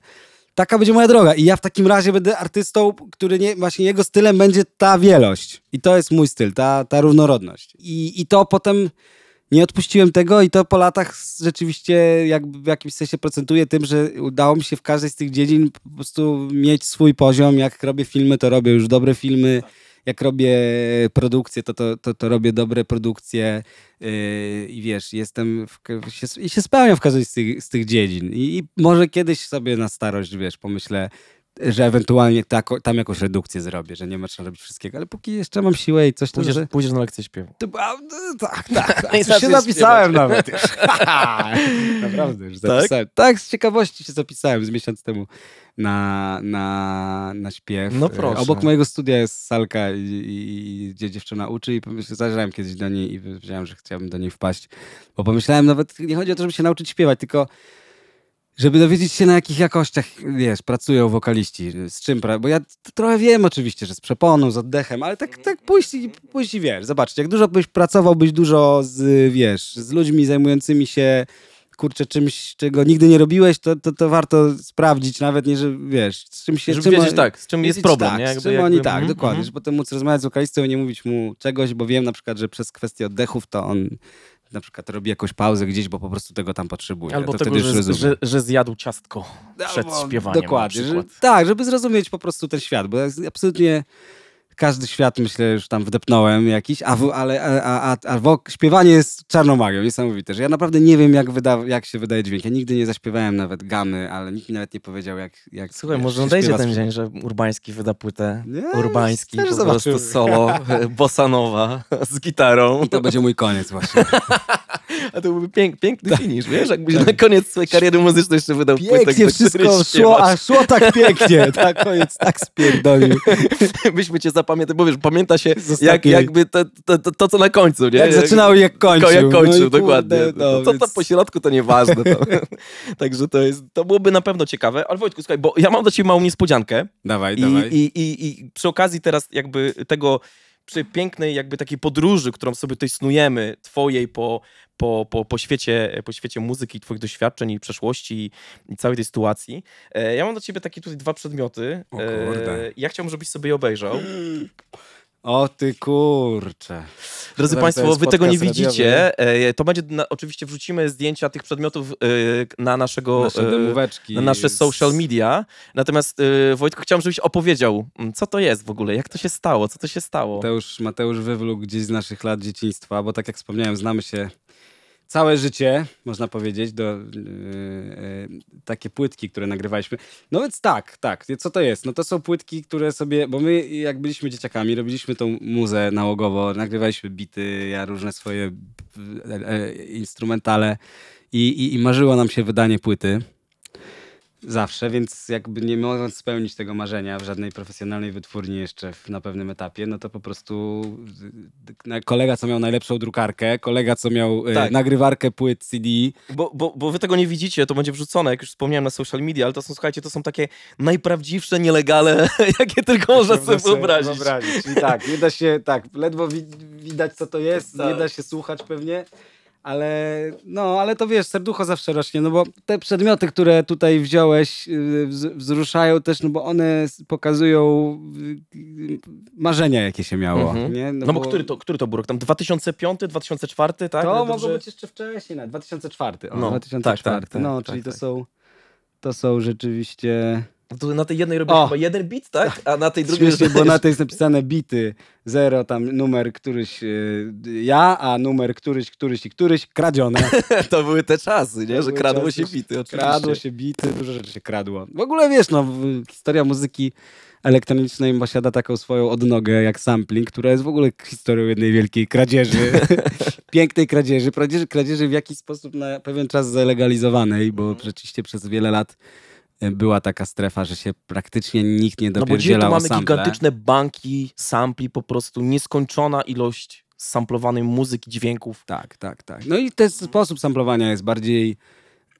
taka będzie moja droga. I ja w takim razie będę artystą, który nie, właśnie jego stylem będzie ta wielość. I to jest mój styl, ta, ta różnorodność. I, I to potem nie odpuściłem tego i to po latach rzeczywiście jakby w jakimś sensie procentuje tym, że udało mi się w każdej z tych dziedzin po prostu mieć swój poziom. Jak robię filmy, to robię już dobre filmy. Jak robię produkcje, to, to, to, to robię dobre produkcje yy, i wiesz, jestem w, się, i się spełniam w każdej z tych, z tych dziedzin. I, I może kiedyś sobie na starość, wiesz, pomyślę, że ewentualnie tam jakąś redukcję zrobię, że nie ma trzeba robić wszystkiego, ale póki jeszcze mam siłę i coś tam, Pójdziesz, że... pójdziesz na lekcję śpiewu. To, a, no, tak, tak. tak. Już się zapisałem śpiewać. nawet już. Naprawdę, już zapisałem. Tak? z ciekawości się zapisałem z miesiąc temu na, na, na śpiew. No proszę. Obok mojego studia jest salka, i, i, gdzie dziewczyna uczy i zajrzałem kiedyś do niej i powiedziałem, że chciałbym do niej wpaść. Bo pomyślałem nawet, nie chodzi o to, żeby się nauczyć śpiewać, tylko żeby dowiedzieć się na jakich jakościach, wiesz, pracują wokaliści, z czym, pra- bo ja trochę wiem oczywiście, że z przeponą, z oddechem, ale tak, tak pójść, i, pójść i wiesz, zobaczcie, jak dużo byś pracował, byś dużo z, wiesz, z ludźmi zajmującymi się, kurczę, czymś, czego nigdy nie robiłeś, to, to, to warto sprawdzić, nawet nie, że wiesz, z czym się... Żeby czym wiedzieć tak, z czym jest problem, tak, nie? z Jakby- czym jakby- oni, tak, mhm, dokładnie, mhm. żeby potem móc rozmawiać z wokalistą i nie mówić mu czegoś, bo wiem na przykład, że przez kwestię oddechów to on na przykład robi jakąś pauzę gdzieś, bo po prostu tego tam potrzebuje. Albo to tego, wtedy już że, że, że zjadł ciastko przed Albo- śpiewaniem Dokładnie. Że, tak, żeby zrozumieć po prostu ten świat, bo absolutnie każdy świat, myślę, już tam wdepnąłem jakiś, a, w, ale a, a, a wok, śpiewanie jest czarną magią, niesamowite, że ja naprawdę nie wiem, jak, wyda, jak się wydaje dźwięk. Ja nigdy nie zaśpiewałem nawet gamy, ale nikt mi nawet nie powiedział, jak, jak Słuchaj, jak może nadejdzie ten dzień, że Urbański wyda płytę. Nie, Urbański, po zobaczymy. prostu solo, bossa nowa, z gitarą. I to będzie mój koniec właśnie. A to byłby pięk, piękny finish, wiesz? Jakbyś na koniec swojej kariery muzycznej jeszcze wydał płytę, Tak. Pięknie do której wszystko szło, a szło tak pięknie. Tak, koniec tak spierdolił. Byśmy cię zapamiętali, bo wiesz, pamięta się jak, jakby to, to, to, to, co na końcu, nie? Jak zaczynał i jak kończył. Jak kończył, No dokładnie. kurde, no, to, to, więc- po środku to nieważne. To. Także to jest, to byłoby na pewno ciekawe. Ale Wojtku, słuchaj, bo ja mam do ciebie małą niespodziankę. Dawaj, I, dawaj. i, i, I przy okazji teraz jakby tego, przy pięknej jakby takiej podróży, którą sobie tutaj snujemy, twojej po, po, po, po, świecie, po świecie muzyki, twoich doświadczeń i przeszłości i, całej tej sytuacji, e, ja mam do ciebie takie tutaj dwa przedmioty. O kurde. E, ja chciałbym, żebyś sobie je obejrzał. O ty kurcze. Drodzy Państwo, wy tego nie widzicie. E, To będzie, na, oczywiście wrzucimy zdjęcia tych przedmiotów e, na naszego... Nasze e, na nasze social media. Natomiast Wojtku, chciałem, żebyś opowiedział, m, co to jest w ogóle, jak to się stało, co to się stało. Mateusz, Mateusz wywlókł gdzieś z naszych lat dzieciństwa, bo tak jak wspomniałem, znamy się całe życie, można powiedzieć, do yy, takie płytki, które nagrywaliśmy. No więc tak, tak. Co to jest? No to są płytki, które sobie, bo my jak byliśmy dzieciakami, robiliśmy tą muzę nałogowo, nagrywaliśmy bity, ja różne swoje e, instrumentale i, i, i marzyło nam się wydanie płyty. Zawsze, więc jakby nie mogąc spełnić tego marzenia w żadnej profesjonalnej wytwórni jeszcze w, na pewnym etapie, no to po prostu y, kolega, co miał najlepszą drukarkę, kolega, co miał e, Tak. nagrywarkę płyt CD, Bo, bo, bo wy tego nie widzicie, to będzie wrzucone, jak już wspomniałem na social media, ale to są, słuchajcie, to są takie najprawdziwsze nielegale, jakie tylko można sobie wyobrazić. I tak, nie da się, tak, ledwo wi- widać co to jest, Tak. nie da się słuchać pewnie, Ale, no, ale to wiesz, serducho zawsze rośnie, no bo te przedmioty, które tutaj wziąłeś, y, wz- wzruszają też, no bo one pokazują y, marzenia, jakie się miało, Mhm. nie? No bo który to, który to był rok? Tam 2005, 2004, tak? To Ale mogło dobrze- być jeszcze wcześniej, na 2004. O, No, 2004. tak, tak, no, tak, czyli tak, to tak. są to są rzeczywiście To na tej jednej robisz O! chyba jeden bit, tak? A na tej drugiej... Śmiesznie, bo na tej jest napisane bity. Zero, tam numer któryś y, ja, a numer któryś, któryś i któryś kradzione. to były te czasy, nie? To Że kradło czasy, się bity, oczywiście. Kradło się bity, dużo rzeczy się kradło. W ogóle wiesz, no, historia muzyki elektronicznej posiada taką swoją odnogę jak sampling, która jest w ogóle historią jednej wielkiej kradzieży. Pięknej kradzieży, kradzieży, kradzieży w jakiś sposób na pewien czas zalegalizowanej, bo Mhm. rzeczywiście przez wiele lat była taka strefa, że się praktycznie nikt nie No bo dzisiaj dopierdzielał tu mamy sample. gigantyczne banki, sampli, po prostu nieskończona ilość samplowanej muzyki, dźwięków. Tak, tak, tak. No i ten sposób samplowania jest bardziej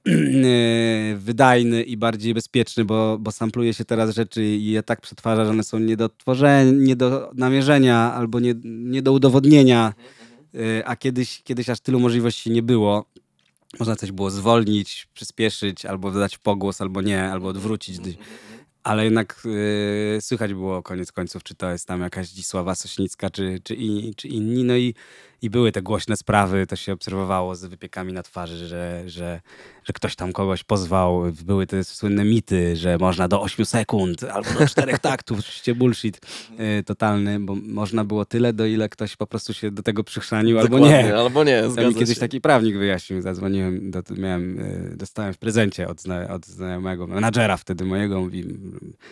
e, wydajny i bardziej bezpieczny, bo, bo sampluje się teraz rzeczy i je tak przetwarza, że one są nie do tworzenia, nie do namierzenia albo nie, nie do udowodnienia, E, a kiedyś, kiedyś aż tylu możliwości nie było. Można coś było zwolnić, przyspieszyć, albo dodać pogłos, albo nie, albo odwrócić. Ale jednak e, słychać było koniec końców, czy to jest tam jakaś Dzisława Sośnicka, czy, czy, i, czy inni. No i, i były te głośne sprawy, to się obserwowało z wypiekami na twarzy, że, że, że ktoś tam kogoś pozwał. Były te słynne mity, że można do 8 sekund albo do 4 taktów. Oczywiście bullshit e, totalny, bo można było tyle, do ile ktoś po prostu się do tego przychrzanił, albo nie. Albo nie, To mi zgadza kiedyś się. taki prawnik wyjaśnił, zadzwoniłem, do, miałem, y, dostałem w prezencie od, zna, od znajomego, menadżera wtedy mojego, mówi,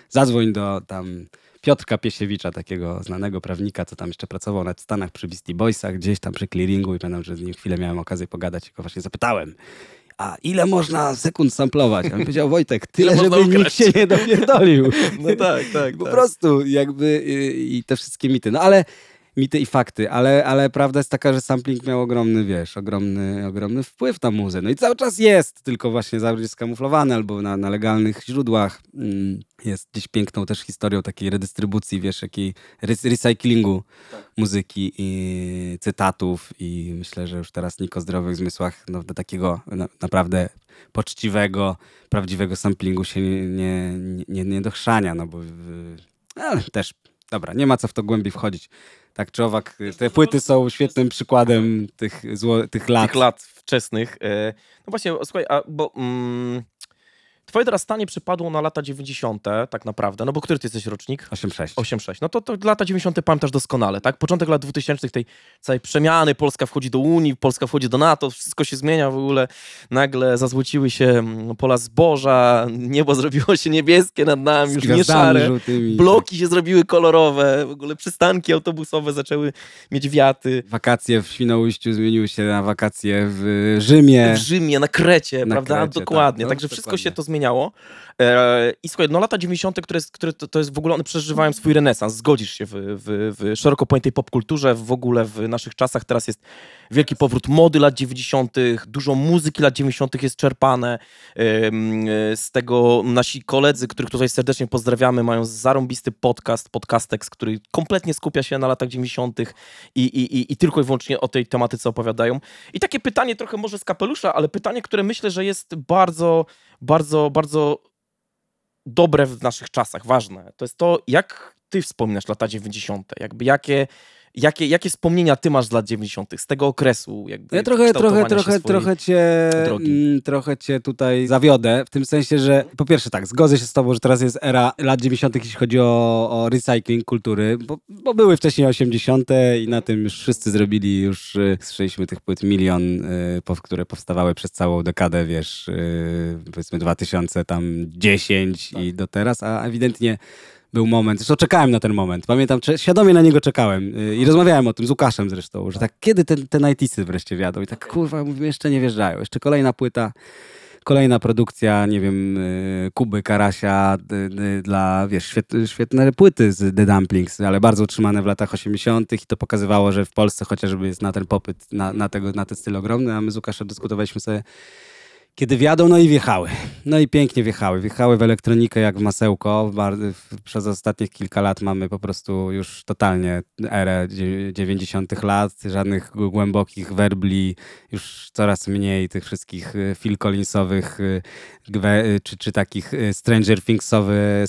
zadzwoń do tam Piotrka Piesiewicza, takiego znanego prawnika, co tam jeszcze pracował na Stanach przy Beastie Boysach, gdzieś tam przy clearingu i pamiętam, że z nim chwilę miałem okazję pogadać i go właśnie zapytałem, a ile można sekund samplować? A on powiedział, Wojtek, tyle, żeby nikt ukraść? się nie dopierdolił. No tak, tak, Po tak. prostu jakby y, i te wszystkie mity. No ale mity i fakty, ale, ale prawda jest taka, że sampling miał ogromny, wiesz, ogromny, ogromny wpływ na muzę. No i cały czas jest, tylko właśnie zawsze skamuflowany albo na, na legalnych źródłach. Mm, Jest gdzieś piękną też historią takiej redystrybucji, wiesz, jakiej rec- recyklingu muzyki i cytatów i myślę, że już teraz nikt o zdrowych zmysłach no, do takiego na, naprawdę poczciwego, prawdziwego samplingu się nie, nie, nie, nie dochrzania, no bo ale też, dobra, nie ma co w to głębiej wchodzić. Tak czy owak, te płyty są świetnym przykładem tych, zło, tych lat. tych lat wczesnych. E, No właśnie, słuchaj, a bo mm, twoje dorastanie przypadło na lata 90. tak naprawdę, no bo który ty jesteś rocznik? 8-6. 8-6. No to, to lata 90. pamiętasz doskonale, tak? Początek lat 2000 tej całej przemiany, Polska wchodzi do Unii, Polska wchodzi do NATO, wszystko się zmienia w ogóle. Nagle zazłociły się mm, pola zboża, niebo zrobiło się niebieskie nad nami, już nie szare. żółtymi. Bloki się zrobiły kolorowe, w ogóle przystanki autobusowe zaczęły mieć wiaty. Wakacje w Świnoujściu zmieniły się na wakacje w Rzymie. w Rzymie, na Krecie, Na prawda? Krecie, dokładnie. tak. No, Także wszystko dokładnie. się to zmieniało. E, I słuchaj, no lata 90., które, które to, to jest w ogóle, one przeżywają swój renesans. Zgodzisz się w, w, w szeroko pojętej popkulturze, w ogóle w naszych czasach. Teraz jest wielki powrót mody lat 90., dużo muzyki lat 90. jest czerpane. E, Z tego nasi koledzy, których tutaj serdecznie pozdrawiamy, mają zarąbisty podcast, podcastex, który kompletnie skupia się na latach 90. I, i, i, i tylko i wyłącznie o tej tematyce opowiadają. I takie pytanie trochę może z kapelusza, ale pytanie, które myślę, że jest bardzo, bardzo, bardzo dobre w naszych czasach, ważne. To jest to, jak ty wspominasz lata 90. Jakby jakie, jakie, jakie wspomnienia ty masz z lat 90. z tego okresu jakby Ja trochę, trochę, trochę, trochę, cię, drogi. mm, trochę cię tutaj zawiodę, w tym sensie, że po pierwsze tak, zgodzę się z tobą, że teraz jest era lat 90., jeśli chodzi o, o recycling kultury, bo, bo były wcześniej 80. i na tym już wszyscy zrobili, już y, słyszeliśmy tych płyt milion, y, które powstawały przez całą dekadę, wiesz, y, powiedzmy 2010 i do teraz, a ewidentnie był moment, zresztą czekałem na ten moment, pamiętam, świadomie na niego czekałem y, i rozmawiałem o tym z Łukaszem zresztą, że tak kiedy te, te 90 wreszcie wjadą i tak kurwa, mówimy, jeszcze nie wjeżdżają, jeszcze kolejna płyta, kolejna produkcja, nie wiem, y, Kuby Karasia y, dla, wiesz, świet, świetne płyty z The Dumplings, ale bardzo utrzymane w latach 80. i to pokazywało, że w Polsce chociażby jest na ten popyt, na, na, tego, na ten styl ogromny, a my z Łukaszem dyskutowaliśmy sobie Kiedy wjadą, no i wjechały. No i pięknie wjechały. Wjechały w elektronikę jak w masełko. Przez ostatnich kilka lat mamy po prostu już totalnie erę 90. lat. Żadnych głębokich werbli, już coraz mniej tych wszystkich y, Phil Collinsowych y, y, czy, czy takich Stranger Thingsowe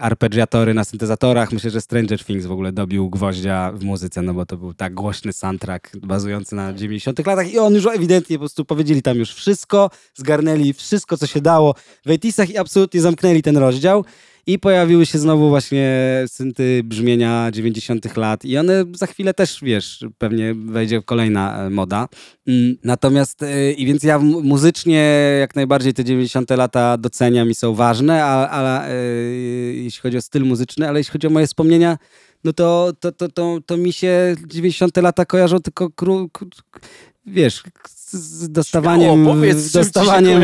arpeggiatory na syntezatorach. Myślę, że Stranger Things w ogóle dobił gwoździa w muzyce, no bo to był tak głośny soundtrack bazujący na 90. latach i on już ewidentnie po prostu powiedzieli tam już wszystko, zgarnęli wszystko, co się dało w 80 i absolutnie zamknęli ten rozdział. I pojawiły się znowu właśnie synty brzmienia 90. lat i one za chwilę też, wiesz, pewnie wejdzie kolejna e, moda. Mm, natomiast, e, i więc ja muzycznie jak najbardziej te 90. lata doceniam i są ważne, a, a, e, jeśli chodzi o styl muzyczny, ale jeśli chodzi o moje wspomnienia, no to, to, to, to, to mi się 90. lata kojarzą tylko, kru, wiesz, z dostawaniem, Śmiało, powiedz, dostawaniem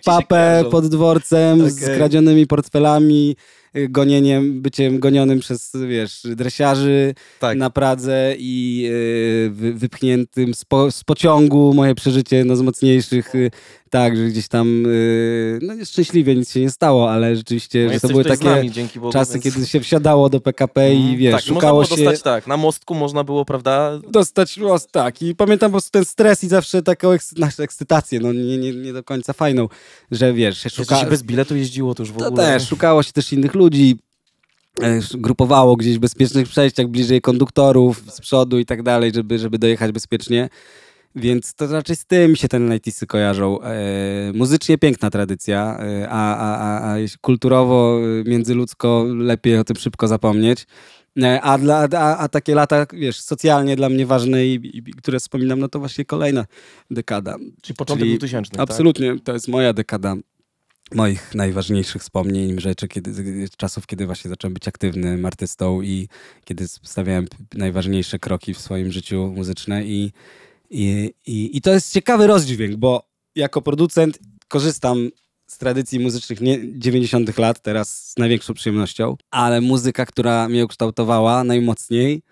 w papę pod dworcem, okay. z kradzionymi portfelami, gonieniem, byciem gonionym przez, wiesz, dresiarzy tak. na Pradze i yy, wypchniętym z, po, z, pociągu, moje przeżycie no, z mocniejszych y, tak, że gdzieś tam, yy, no szczęśliwie nic się nie stało, ale rzeczywiście, no że to były takie nami, Bogu, czasy, więc... kiedy się wsiadało do PKP i mhm. wiesz, tak, szukało było dostać, tak, na mostku można było, prawda? Dostać most, tak. I pamiętam po prostu ten stres i zawsze taką eks ekscytację, no nie, nie, nie do końca fajną, że wiesz, się szuka... się bez biletu jeździło to już w ogóle. To też, szukało się też innych ludzi, e, grupowało gdzieś w bezpiecznych przejściach, bliżej konduktorów, z przodu i tak dalej, żeby, żeby dojechać bezpiecznie. Więc to raczej z tym się ten 90 kojarzą. E, muzycznie piękna tradycja, e, a, a, a, a kulturowo, e, międzyludzko lepiej o tym szybko zapomnieć. E, a, dla, a, a takie lata, wiesz, socjalnie dla mnie ważne i, i, które wspominam, no to właśnie kolejna dekada. Czyli początek Czyli 2000, tak? Absolutnie, tak? to jest moja dekada moich najważniejszych wspomnień, rzeczy, kiedy, czasów, kiedy właśnie zacząłem być aktywnym artystą i kiedy stawiałem najważniejsze kroki w swoim życiu muzyczne i i, i, I to jest ciekawy rozdźwięk, bo jako producent korzystam z tradycji muzycznych nie 90. lat, teraz z największą przyjemnością, ale muzyka, która mnie ukształtowała najmocniej,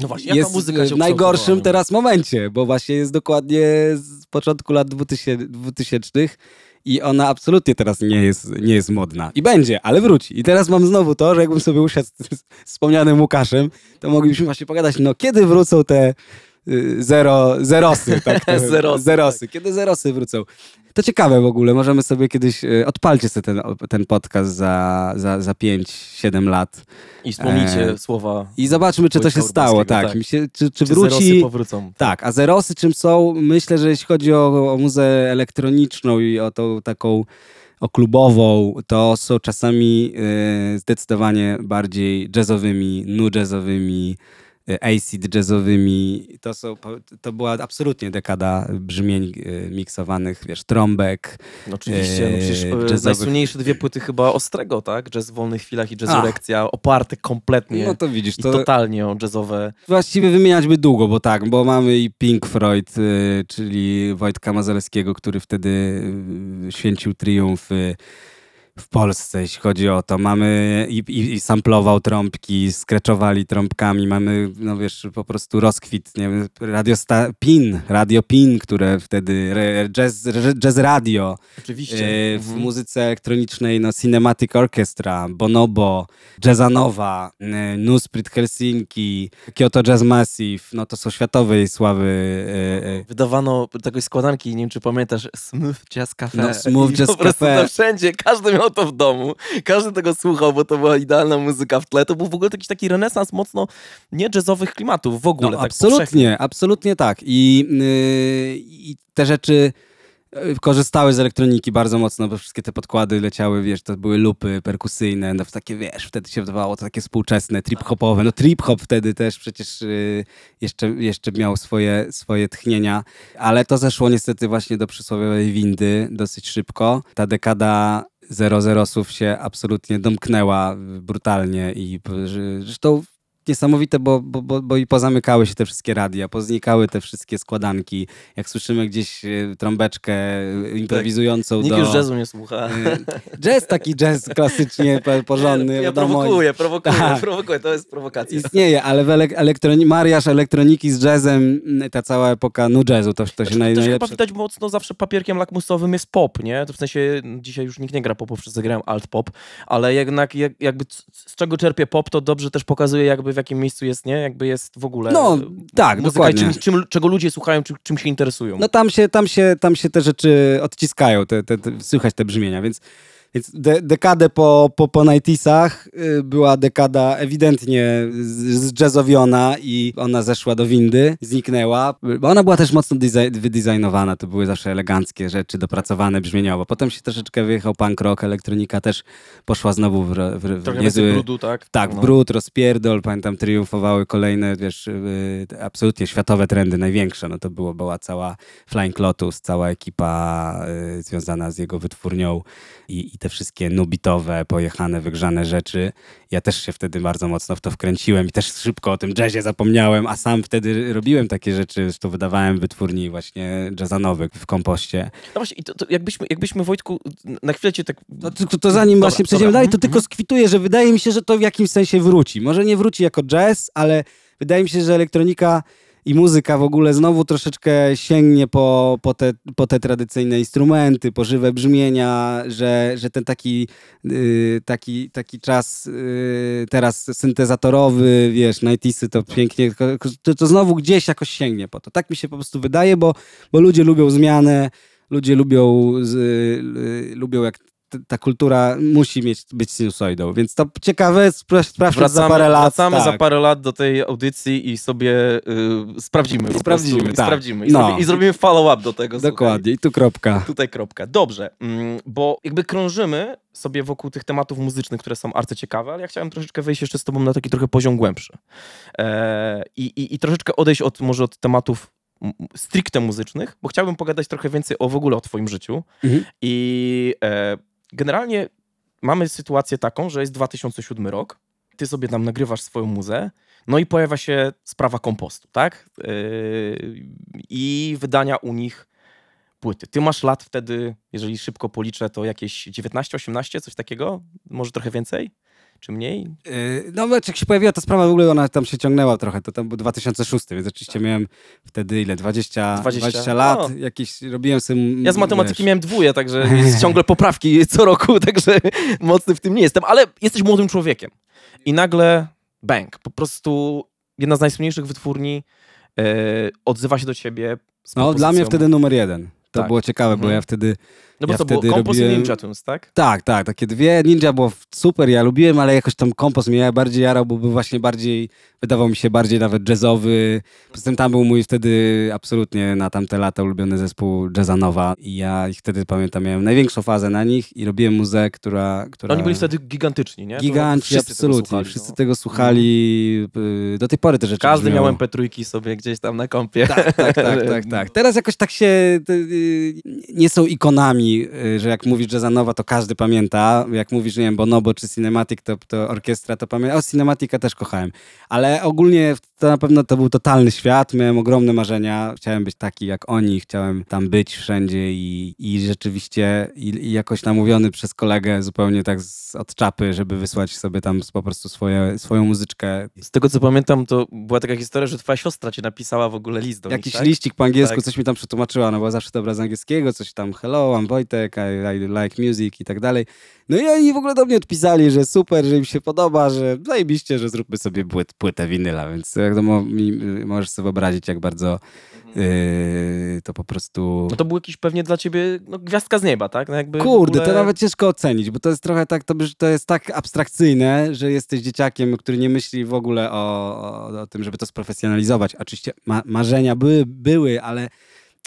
no właśnie, jest muzyka w najgorszym teraz momencie, bo właśnie jest dokładnie z początku lat 2000, 2000 i ona absolutnie teraz nie jest, nie jest modna. I będzie, ale wróci. I teraz mam znowu to, że jakbym sobie usiadł z, z wspomnianym Łukaszem, to moglibyśmy właśnie pogadać, no kiedy wrócą te zero, zerosy. Tak, zerosy, zerosy. Tak. Kiedy zerosy wrócą? To ciekawe w ogóle, możemy sobie kiedyś, y, odpalcie sobie ten, ten podcast za, za, za 5-7 lat. I wspomnijcie e, słowa. I zobaczmy, czy to się stało, tak. tak. Się, czy, czy, czy wróci. Zerosy powrócą. Tak, a zerosy czym są? Myślę, że jeśli chodzi o, o muzę elektroniczną i o tą taką o klubową, to są czasami y, zdecydowanie bardziej jazzowymi, nu jazzowymi, acid jazzowymi. To, są, to była absolutnie dekada brzmień e, miksowanych, wiesz, trąbek. No oczywiście, no przecież e, jazzowych. najsłynniejsze dwie płyty chyba Ostrego, tak? Jazz w wolnych chwilach i Jazzurekcja, oparte kompletnie no to widzisz, to... totalnie o jazzowe. Właściwie wymieniać by długo, bo tak, bo mamy i Pink Floyd, czyli Wojtka Mazelskiego, który wtedy święcił triumfy w Polsce, jeśli chodzi o to. Mamy i, i, i samplował trąbki, skreczowali trąbkami, mamy, no wiesz, po prostu rozkwit, nie wiem, radio sta, PIN, radio PIN, które wtedy, jazz, jazz radio. Oczywiście. E, w mhm. muzyce elektronicznej, no Cinematic Orchestra, Bonobo, Jazzanowa, e, Nusprit Helsinki, Kyoto Jazz Massive, no to są światowej sławy. E, e. Wydawano takiej składanki, nie wiem czy pamiętasz, Smooth Jazz Cafe. No, Smooth Jazz Cafe. wszędzie, każdy miał to w domu. Każdy tego słuchał, bo to była idealna muzyka w tle. To był w ogóle jakiś taki renesans mocno nie jazzowych klimatów w ogóle. No, tak absolutnie, powszechnie. absolutnie tak. I, yy, I te rzeczy yy, korzystały z elektroniki bardzo mocno, bo wszystkie te podkłady leciały, wiesz, to były lupy perkusyjne, no takie, wiesz, wtedy się wydawało to takie współczesne, trip-hopowe. No trip-hop wtedy też przecież yy, jeszcze, jeszcze miał swoje, swoje tchnienia, ale to zeszło niestety właśnie do przysłowiowej windy dosyć szybko. Ta dekada zero zerosów się absolutnie domknęła brutalnie i zresztą niesamowite, bo, bo, bo, bo i pozamykały się te wszystkie radia, poznikały te wszystkie składanki. Jak słyszymy gdzieś e, trąbeczkę e, improwizującą Nikt do... już jazzu nie słucha. e, Jazz taki jazz klasycznie po- porządny, ja prowokuję, prowokuję, Tak. prowokuję, to jest prowokacja. Istnieje, ale w elek- elektroni- mariaż elektroniki z jazzem, m, ta cała epoka nu jazzu, to, to się Znaczy, naj, też chyba najlepsze... widać mocno zawsze papierkiem lakmusowym jest pop, nie? To w sensie dzisiaj już nikt nie gra popu, wszyscy grają alt pop, ale jednak jak, jakby z czego czerpie pop, to dobrze też pokazuje jakby w jakim miejscu jest, nie? Jakby jest w ogóle No, tak, muzyka dokładnie. czym, czym, czego ludzie słuchają, czym, czym się interesują. No tam się, tam się, tam się te rzeczy odciskają, te, te, te, słychać te brzmienia, więc, więc de, dekadę po, po, po 90sach y, była dekada ewidentnie z- zdjazzowiona i ona zeszła do windy, zniknęła. Bo ona była też mocno design, wydesignowana, to były zawsze eleganckie rzeczy, dopracowane brzmieniowo. Potem się troszeczkę wyjechał punk rock, elektronika też poszła znowu w, w, w niezły... brudu, tak? Tak, No. brud, rozpierdol, pamiętam, triumfowały kolejne, wiesz, y, absolutnie światowe trendy, największe, no to było, była cała Flying Lotus, cała ekipa y, związana z jego wytwórnią i, i te wszystkie nubitowe, pojechane, wygrzane rzeczy. Ja też się wtedy bardzo mocno w to wkręciłem i też szybko o tym jazzie zapomniałem, a sam wtedy robiłem takie rzeczy, to wydawałem wytwórni właśnie jazzanowych w kompoście. No właśnie, i to, to jakbyśmy, jakbyśmy Wojtku, na chwilę cię tak... No to, to zanim Dobra, właśnie przejdziemy dalej, to Mhm, tylko skwituję, że wydaje mi się, że to w jakimś sensie wróci. Może nie wróci jako jazz, ale wydaje mi się, że elektronika i muzyka w ogóle znowu troszeczkę sięgnie po, po, te, po te tradycyjne instrumenty, po żywe brzmienia, że, że ten taki, yy, taki, taki czas yy, teraz syntezatorowy, wiesz, 90 to pięknie, to, to znowu gdzieś jakoś sięgnie po to. Tak mi się po prostu wydaje, bo, bo ludzie lubią zmianę, ludzie lubią, z, y, lubią jak ta kultura musi mieć, być sinusoidą, więc to ciekawe, spra- sprawdźmy za parę lat. wracamy tak. za parę lat do tej audycji i sobie y, sprawdzimy. sprawdzimy, prostu, tak. sprawdzimy. I, No. I zrobimy follow-up do tego. słuchaj. Dokładnie, i tu kropka. Tutaj kropka. Dobrze, mm, bo jakby krążymy sobie wokół tych tematów muzycznych, które są arcyciekawe, ale ja chciałem troszeczkę wejść jeszcze z tobą na taki trochę poziom głębszy. E, i, i, I troszeczkę odejść od może od tematów stricte muzycznych, bo chciałbym pogadać trochę więcej o w ogóle o twoim życiu. Mhm. I e, generalnie mamy sytuację taką, że jest 2007 rok, ty sobie tam nagrywasz swoją muzę, no i pojawia się sprawa kompostu, tak? Yy, I wydania u nich płyty. Ty masz lat wtedy, jeżeli szybko policzę, to jakieś 19, 18, coś takiego? Może trochę więcej? Czy mniej? Yy, No jak się pojawiła ta sprawa, w ogóle ona tam się ciągnęła trochę, to tam był 2006, więc oczywiście miałem wtedy ile, 20, 20, 20, lat, no. jakieś, robiłem sobie... Ja z matematyki wiesz, miałem dwóje, także jest ciągle poprawki co roku, także mocny w tym nie jestem, ale jesteś młodym człowiekiem. I nagle bang, po prostu jedna z najsłynniejszych wytwórni e, odzywa się do ciebie No dla mnie wtedy numer jeden. To Tak. było ciekawe, bo Mhm. ja wtedy No bo ja to było Kompos robiłem- i Ninja Tunes, tak? Tak, tak, takie dwie. Ninja było super, ja lubiłem, ale jakoś tam kompost mnie bardziej jarał, bo był właśnie bardziej, wydawał mi się bardziej nawet jazzowy. Poza tym tam był mój wtedy absolutnie na tamte lata ulubiony zespół Jazzanowa i ja ich wtedy pamiętam, miałem największą fazę na nich i robiłem muzykę, która... która... Oni byli wtedy gigantyczni, nie? Giganci, wszyscy tego absolutnie. słuchali, Wszyscy no. tego słuchali. y, Do tej pory te rzeczy Każdy miał MP3 sobie gdzieś tam na kompie. Tak, tak, tak, tak, tak. Teraz jakoś tak się nie są ikonami, y, że jak mówisz Jazzanowa, to każdy pamięta. Jak mówisz, nie wiem, Bonobo czy Cinematic, to, to orkiestra to pamięta. O, Cinematica też kochałem. Ale ogólnie to na pewno to był totalny świat. Miałem ogromne marzenia. Chciałem być taki jak oni. Chciałem tam być wszędzie i, i rzeczywiście i, i jakoś namówiony przez kolegę zupełnie tak z, od czapy, żeby wysłać sobie tam po prostu swoje, swoją muzyczkę. Z tego co pamiętam, to była taka historia, że twoja siostra ci napisała w ogóle list do Jakiś nich, tak? liścik po angielsku, Tak. coś mi tam przetłumaczyła, no bo zawsze dobra z angielskiego, coś tam hello, I'm Wojtek, I, I like music i tak dalej. No i oni w ogóle do mnie odpisali, że super, że im się podoba, że zajebiście, że zróbmy sobie płyt, płytę winyla, więc jak to mi, możesz sobie wyobrazić, jak bardzo yy, to po prostu... No to był jakiś pewnie dla ciebie no, gwiazdka z nieba, tak? No jakby Kurde, ogóle... to nawet ciężko ocenić, bo to jest trochę tak, to, to jest tak abstrakcyjne, że jesteś dzieciakiem, który nie myśli w ogóle o, o, o tym, żeby to sprofesjonalizować. Oczywiście ma, marzenia były, były, ale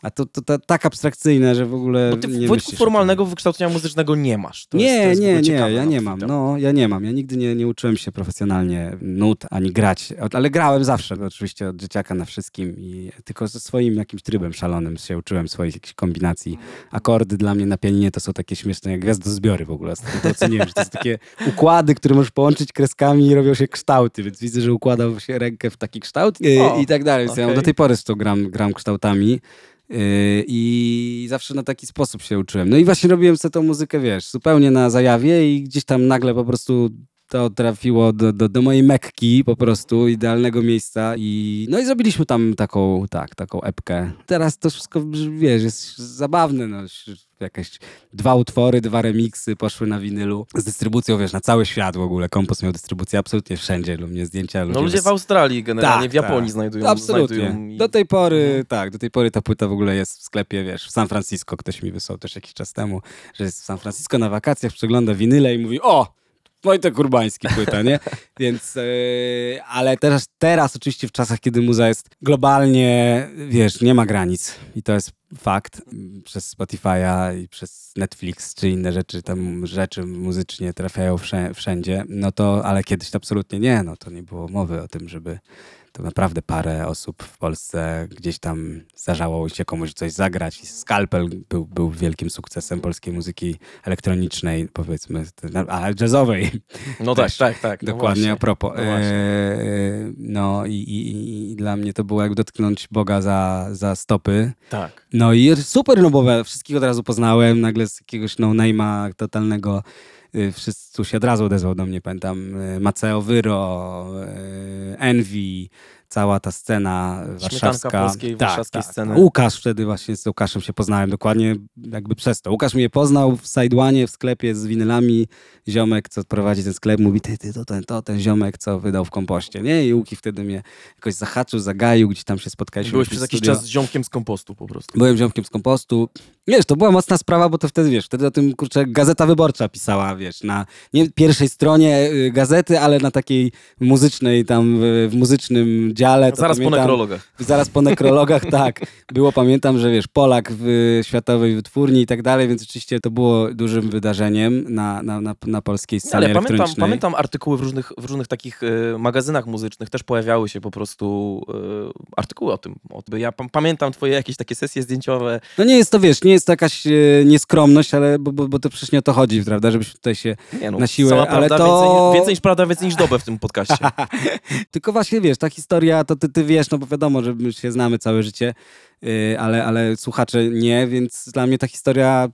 A to, to, to tak abstrakcyjne, że w ogóle Bo ty nie Wojtku formalnego wykształcenia muzycznego nie masz. To nie, jest, to nie, nie, ja na nie mam. No, ja nie mam. Ja nigdy nie, nie uczyłem się profesjonalnie nut ani grać, ale grałem zawsze, no, oczywiście od dzieciaka na wszystkim i tylko ze swoim jakimś trybem szalonym się uczyłem swoich jakichś kombinacji. Akordy dla mnie na pianinie to są takie śmieszne jak gwiazdozbiory w ogóle. To oceniłem, że to są takie układy, które możesz połączyć kreskami i robią się kształty, więc widzę, że układał się rękę w taki kształt i, O, i tak dalej. Więc ja do tej pory z tą gram, gram kształtami. Yy, I zawsze na taki sposób się uczyłem. No i właśnie robiłem sobie tą muzykę, wiesz, zupełnie na zajawie i gdzieś tam nagle po prostu to trafiło do, do, do mojej Mekki po prostu, idealnego miejsca i no i zrobiliśmy tam taką, tak, taką epkę. Teraz to wszystko, wiesz, jest zabawne, no, jakieś dwa utwory, dwa remiksy poszły na winylu z dystrybucją, wiesz, na cały świat w ogóle. Kompost miał dystrybucję absolutnie wszędzie, lub mnie zdjęcia ludzie No ludzie wys- w Australii generalnie, Tak, w Japonii tak. znajdują. Absolutnie. Znajdują i... Do tej pory, Mhm. tak, do tej pory ta płyta w ogóle jest w sklepie, wiesz, w San Francisco. Ktoś mi wysłał też jakiś czas temu, że jest w San Francisco na wakacjach, przegląda winyle i mówi, o, Wojtek Urbański płyta, nie? Więc, yy, ale teraz, teraz oczywiście w czasach, kiedy muza jest globalnie, wiesz, nie ma granic i to jest fakt. Przez Spotify'a i przez Netflix czy inne rzeczy, tam rzeczy muzycznie trafiają wszę- wszędzie, no to, ale kiedyś to absolutnie nie, no to nie było mowy o tym, żeby to naprawdę parę osób w Polsce gdzieś tam zdarzało się komuś coś zagrać. I Skalpel był, był wielkim sukcesem polskiej muzyki elektronicznej, powiedzmy, ale jazzowej. No tak, tak, tak. no Dokładnie, właśnie. a propos. No. Eee, no i, i, i dla mnie to było jak dotknąć Boga za, za stopy. Tak. No i super, no bo wszystkich od razu poznałem, nagle z jakiegoś no name'a totalnego wszyscy się od razu odezwał do mnie, pamiętam y, Maceo Wyro, y, Envy, cała ta scena warszawska. polskiej, warszawskiej sceny. Łukasz wtedy właśnie z Łukaszem się poznałem dokładnie jakby przez to. Łukasz mnie poznał w Side One w sklepie z winylami. Ziomek, co prowadzi ten sklep, mówi, ty, ty, to ten, to ten ziomek, co wydał w kompoście, nie? I Łuki wtedy mnie jakoś zahaczył, zagaił, gdzieś tam się spotkaliśmy. Byłeś przez jakiś studio. czas z ziomkiem z kompostu po prostu. Byłem ziomkiem z kompostu. Wiesz, to była mocna sprawa, bo to wtedy, wiesz, wtedy o tym, kurczę, Gazeta Wyborcza pisała, wiesz, na nie pierwszej stronie y, gazety, ale na takiej muzycznej tam, w, w muzycznym dziale. Zaraz po pamiętam- nekrologach. Zaraz po nekrologach, tak. Było, pamiętam, że wiesz, Polak w światowej wytwórni i tak dalej, więc oczywiście to było dużym wydarzeniem na, na, na, na polskiej scenie Ale pamiętam, pamiętam artykuły w różnych, w różnych takich e, magazynach muzycznych, też pojawiały się po prostu e, artykuły o tym. Ja pam- pamiętam twoje jakieś takie sesje zdjęciowe. No nie jest to, wiesz, nie jest to jakaś e, nieskromność, ale bo, bo, bo to przecież nie o to chodzi, prawda, żebyśmy tutaj się Nie no, Na siłę, ale to- więcej, więcej niż prawda, więcej niż dobę w tym podcaście. Tylko właśnie wiesz, ta historia, to ty, ty wiesz, no bo wiadomo, że my się znamy całe życie, yy, ale, ale słuchacze nie, więc dla mnie ta historia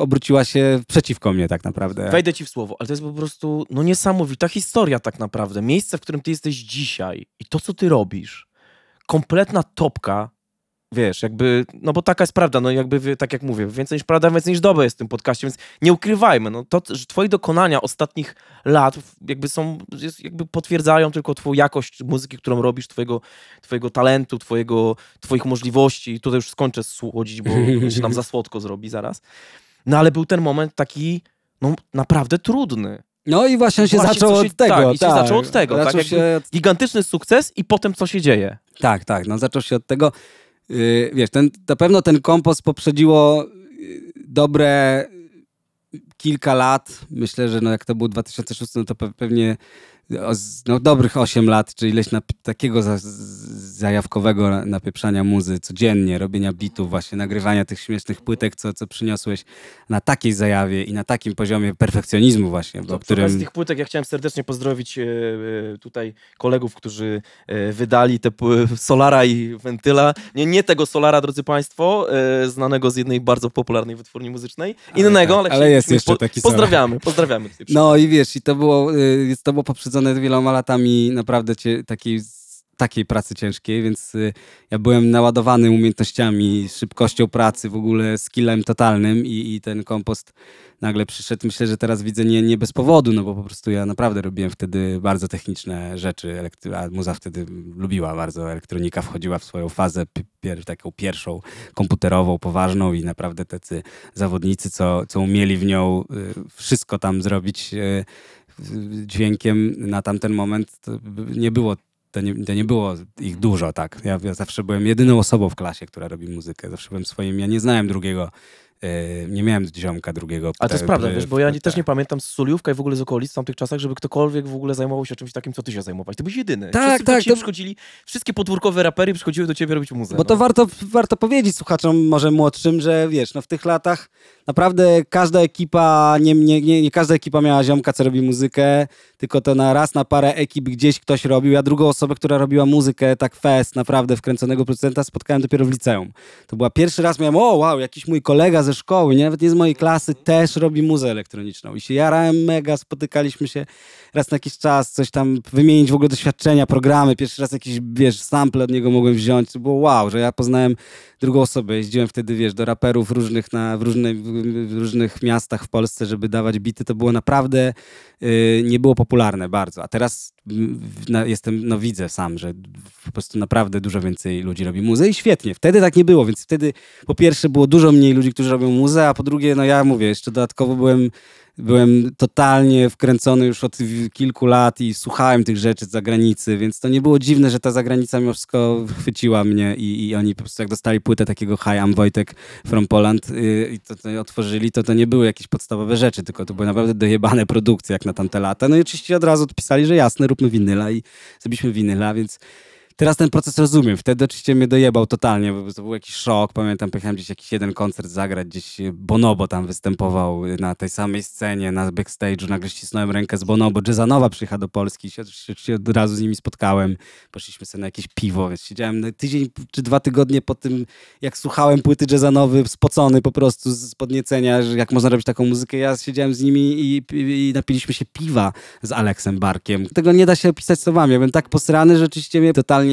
obróciła się przeciwko mnie tak naprawdę. Wejdę ci w słowo, ale to jest po prostu no, niesamowita historia tak naprawdę. Miejsce, w którym ty jesteś dzisiaj i to, co ty robisz, kompletna topka, wiesz, jakby, no bo taka jest prawda, no jakby, tak jak mówię, więcej niż prawda, więcej niż doba jest w tym podcaście, więc nie ukrywajmy, no to, że twoje dokonania ostatnich lat jakby są, jakby potwierdzają tylko twoją jakość muzyki, którą robisz, twojego, twojego talentu, twojego, twoich możliwości. I tutaj już skończę słodzić, bo się nam za słodko zrobi zaraz. No ale był ten moment taki, no naprawdę trudny. No i właśnie się Właśnie, zaczął się- od tego. tak, i się zaczął od tego, tak Zaczął jakby- się Gigantyczny sukces i potem co się dzieje? Tak, tak, no zaczął się od tego, yy, wiesz, ten, na pewno ten kompost poprzedziło yy, dobre kilka lat, myślę, że no jak to był 2006, no to pe- pewnie no, dobrych 8 lat, czy ileś nap- takiego za, z- zajawkowego na- napieprzania muzy codziennie, robienia bitów, właśnie nagrywania tych śmiesznych płytek, co, co przyniosłeś na takiej zajawie i na takim poziomie perfekcjonizmu właśnie, To o przy którym... okazji tych płytek ja chciałem serdecznie pozdrowić e, e, tutaj kolegów, którzy e, wydali te Solara i Wentyla. Nie, nie tego Solara, drodzy Państwo, znanego z jednej bardzo popularnej wytwórni muzycznej. Ale Innego, tak, ale, ale jest jeszcze taki Solar. Pozdrawiamy, pozdrawiamy. No i wiesz, i to było, to było poprzedzone wieloma latami naprawdę cie, takiej, takiej pracy ciężkiej, więc y, ja byłem naładowany umiejętnościami, szybkością pracy, w ogóle skillem totalnym i, i ten kompost nagle przyszedł. Myślę, że teraz widzę nie, nie bez powodu, no bo po prostu ja naprawdę robiłem wtedy bardzo techniczne rzeczy, a muza wtedy lubiła bardzo, elektronika wchodziła w swoją fazę pi- pier, taką pierwszą komputerową, poważną i naprawdę tacy zawodnicy, co, co umieli w nią y, wszystko tam zrobić y, dźwiękiem na tamten moment, nie było to nie, to nie było ich dużo, tak. Ja, ja zawsze byłem jedyną osobą w klasie, która robi muzykę. Zawsze byłem swoim, ja nie znałem drugiego nie miałem ziomka drugiego. Ale to jest te- prawda, wiesz, bo ja nie, też nie pamiętam z Soliówka i w ogóle z okolic w tamtych czasach, żeby ktokolwiek w ogóle zajmował się czymś takim, co ty się zajmowałeś. Ty byłeś jedyny. Tak, Wszyscy tak, tak, to- przychodzili, wszystkie podwórkowe rapery przychodziły do ciebie robić muzę. Bo to no. warto, warto powiedzieć słuchaczom może młodszym, że wiesz, no w tych latach naprawdę każda ekipa, nie, nie, nie, nie każda ekipa miała ziomka, co robi muzykę, tylko to na raz na parę ekip gdzieś ktoś robił. Ja drugą osobę, która robiła muzykę, tak fest, naprawdę wkręconego producenta, spotkałem dopiero w liceum. To była pierwszy raz, miałem, o wow, jakiś mój kolega ze szkoły, nie? nawet nie z mojej klasy, też robi muzę elektroniczną. I się jarałem mega, spotykaliśmy się raz na jakiś czas, coś tam wymienić w ogóle doświadczenia, programy. Pierwszy raz jakiś, wiesz, sample od niego mogłem wziąć. To było wow, że ja poznałem drugą osobę. Jeździłem wtedy, wiesz, do raperów różnych na, w, różnej, w, różnych miastach w Polsce, żeby dawać bity. To było naprawdę, yy, nie było popularne bardzo. A teraz jestem, no widzę sam, że po prostu naprawdę dużo więcej ludzi robi muzę i świetnie. Wtedy tak nie było, więc wtedy po pierwsze było dużo mniej ludzi, którzy robią muzę, a po drugie, no ja mówię, jeszcze dodatkowo byłem byłem totalnie wkręcony już od kilku lat i słuchałem tych rzeczy z zagranicy, więc to nie było dziwne, że ta zagranica mimo wszystko chwyciła mnie i, i oni po prostu jak dostali płytę takiego Hi, I'm Wojtek from Poland yy, i to, to otworzyli, to to nie były jakieś podstawowe rzeczy, tylko to były naprawdę dojebane produkcje jak na tamte lata. No i oczywiście od razu odpisali, że jasne, róbmy winyla i zrobiliśmy winyla, więc Teraz ten proces rozumiem. Wtedy oczywiście mnie dojebał totalnie, bo to był jakiś szok. Pamiętam, pojechałem gdzieś jakiś jeden koncert zagrać, gdzieś Bonobo tam występował na tej samej scenie, na backstage'u. Nagle ścisnąłem rękę z Bonobo. Jazzanowa przyjechała do Polski. Się, się, od razu z nimi spotkałem. Poszliśmy sobie na jakieś piwo, więc siedziałem tydzień czy dwa tygodnie po tym, jak słuchałem płyty jazzanowy, spocony po prostu z podniecenia, że jak można robić taką muzykę. Ja siedziałem z nimi i, i napiliśmy się piwa z Aleksem Barkiem. Tego nie da się opisać słowami. Ja byłem tak posrany, że rzeczywiście mnie totalnie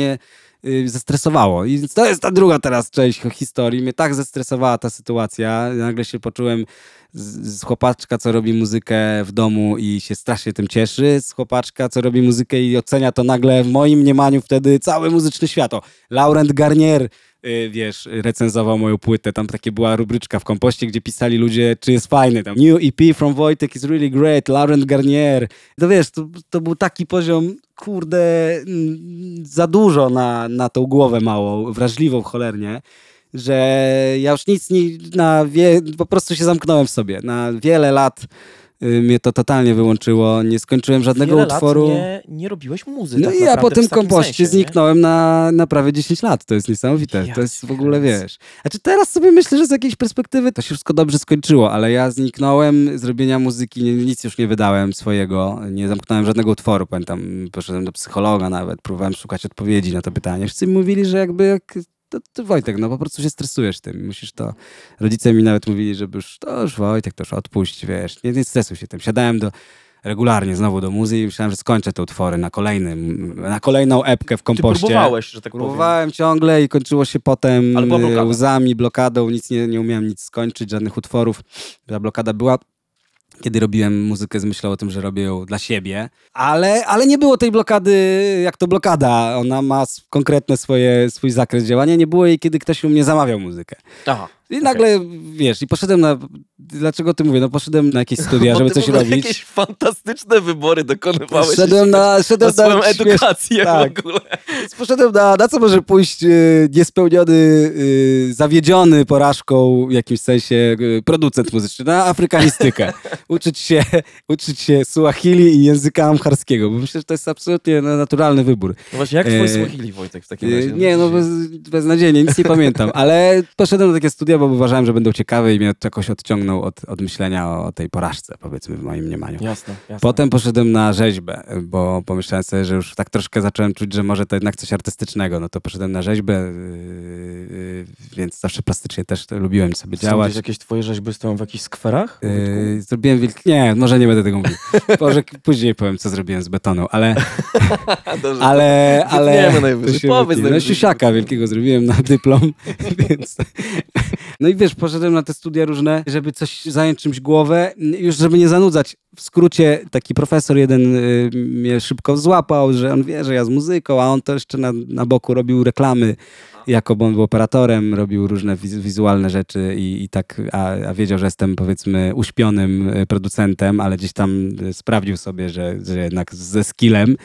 y, zestresowało. I to jest ta druga teraz część historii. Mnie tak zestresowała ta sytuacja. Nagle się poczułem z, chłopaczka, co robi muzykę w domu i się strasznie tym cieszy, z chłopaczka, co robi muzykę i ocenia to nagle w moim mniemaniu wtedy cały muzyczny świat. Laurent Garnier wiesz, recenzował moją płytę. Tam takie była rubryczka w kompoście, gdzie pisali ludzie, czy jest fajny. Tam New EP from Wojtek is really great, Laurent Garnier. To wiesz, to, to był taki poziom, kurde, za dużo na, na tą głowę małą, wrażliwą cholernie, że ja już nic nie, na wie, po prostu się zamknąłem w sobie. Na wiele lat y, mnie to totalnie wyłączyło. Nie skończyłem żadnego Wiele utworu. Nie, nie robiłeś muzy. No tak i ja po tym kompoście sensie, nie? zniknąłem na, na prawie 10 lat. To jest niesamowite. Ja to jest w ogóle, wiesz. Znaczy teraz sobie myślę, że z jakiejś perspektywy to się wszystko dobrze skończyło, ale ja zniknąłem z robienia muzyki, nic już nie wydałem swojego, nie zamknąłem żadnego utworu. Pamiętam, poszedłem do psychologa nawet, próbowałem szukać odpowiedzi na to pytanie. Wszyscy mi mówili, że jakby jak... To, to Wojtek, no po prostu się stresujesz tym. Musisz to... Rodzice mi nawet mówili, żeby już, to już Wojtek, to już odpuść, wiesz. Nie, nie stresuj się tym. Siadałem do regularnie znowu do muzy i myślałem, że skończę te utwory na kolejnym, na kolejną epkę w Ty kompoście. próbowałeś, że tak powiem. Próbowałem ciągle i kończyło się potem blokada. łzami, blokadą, nic nie, nie umiałem nic skończyć, żadnych utworów. Ta blokada była, kiedy robiłem muzykę z myślą o tym, że robię ją dla siebie, ale, ale nie było tej blokady, jak to blokada, ona ma konkretne swoje, swój zakres działania, nie było jej, kiedy ktoś u mnie zamawiał muzykę. Aha. I nagle, wiesz, i poszedłem na, dlaczego ty mówię, no poszedłem na jakieś studia, żeby coś robić. jakieś fantastyczne wybory dokonywałeś. Szedłem na, na szedłem na śmiesz- edukację tak. w ogóle. Poszedłem na, na co może pójść y, niespełniony, y, zawiedziony porażką w jakimś sensie y, producent muzyczny, na afrykanistykę. uczyć, się, uczyć się Suahili i języka amharskiego, bo myślę, że to jest absolutnie naturalny wybór. No właśnie, jak E, twój Swahili, Wojtek, w takim Y, razie? Nie, no bez, beznadziejnie, nic nie pamiętam, ale poszedłem na takie studia, bo uważałem, że będą ciekawe i mnie jakoś odciągnął od, od myślenia o tej porażce, powiedzmy w moim mniemaniu. Jasne, jasne. Potem poszedłem na rzeźbę, bo pomyślałem sobie, że już tak troszkę zacząłem czuć, że może to jednak coś artystycznego. No to poszedłem na rzeźbę, yy, yy, więc zawsze plastycznie też lubiłem sobie Są działać. gdzieś jakieś twoje rzeźby stoją w jakichś skwerach? Yy, zrobiłem wielki... Nie, może nie będę tego mówił. Może później powiem, co zrobiłem z betonu, ale... Dobrze, ale, ale wytniemy najwyżej. to się Powiedz wytnie. No najwyżej. siusiaka wielkiego zrobiłem na dyplom, więc... No i wiesz, poszedłem na te studia różne, żeby coś zająć czymś głowę, już żeby nie zanudzać w skrócie taki profesor jeden y, mnie szybko złapał, że on wie, że ja z muzyką, a on to jeszcze na, na boku robił reklamy jako on był operatorem, robił różne wizualne rzeczy i, i tak, a, a, wiedział, że jestem powiedzmy uśpionym y, producentem, ale gdzieś tam y, sprawdził sobie, że, że jednak ze skillem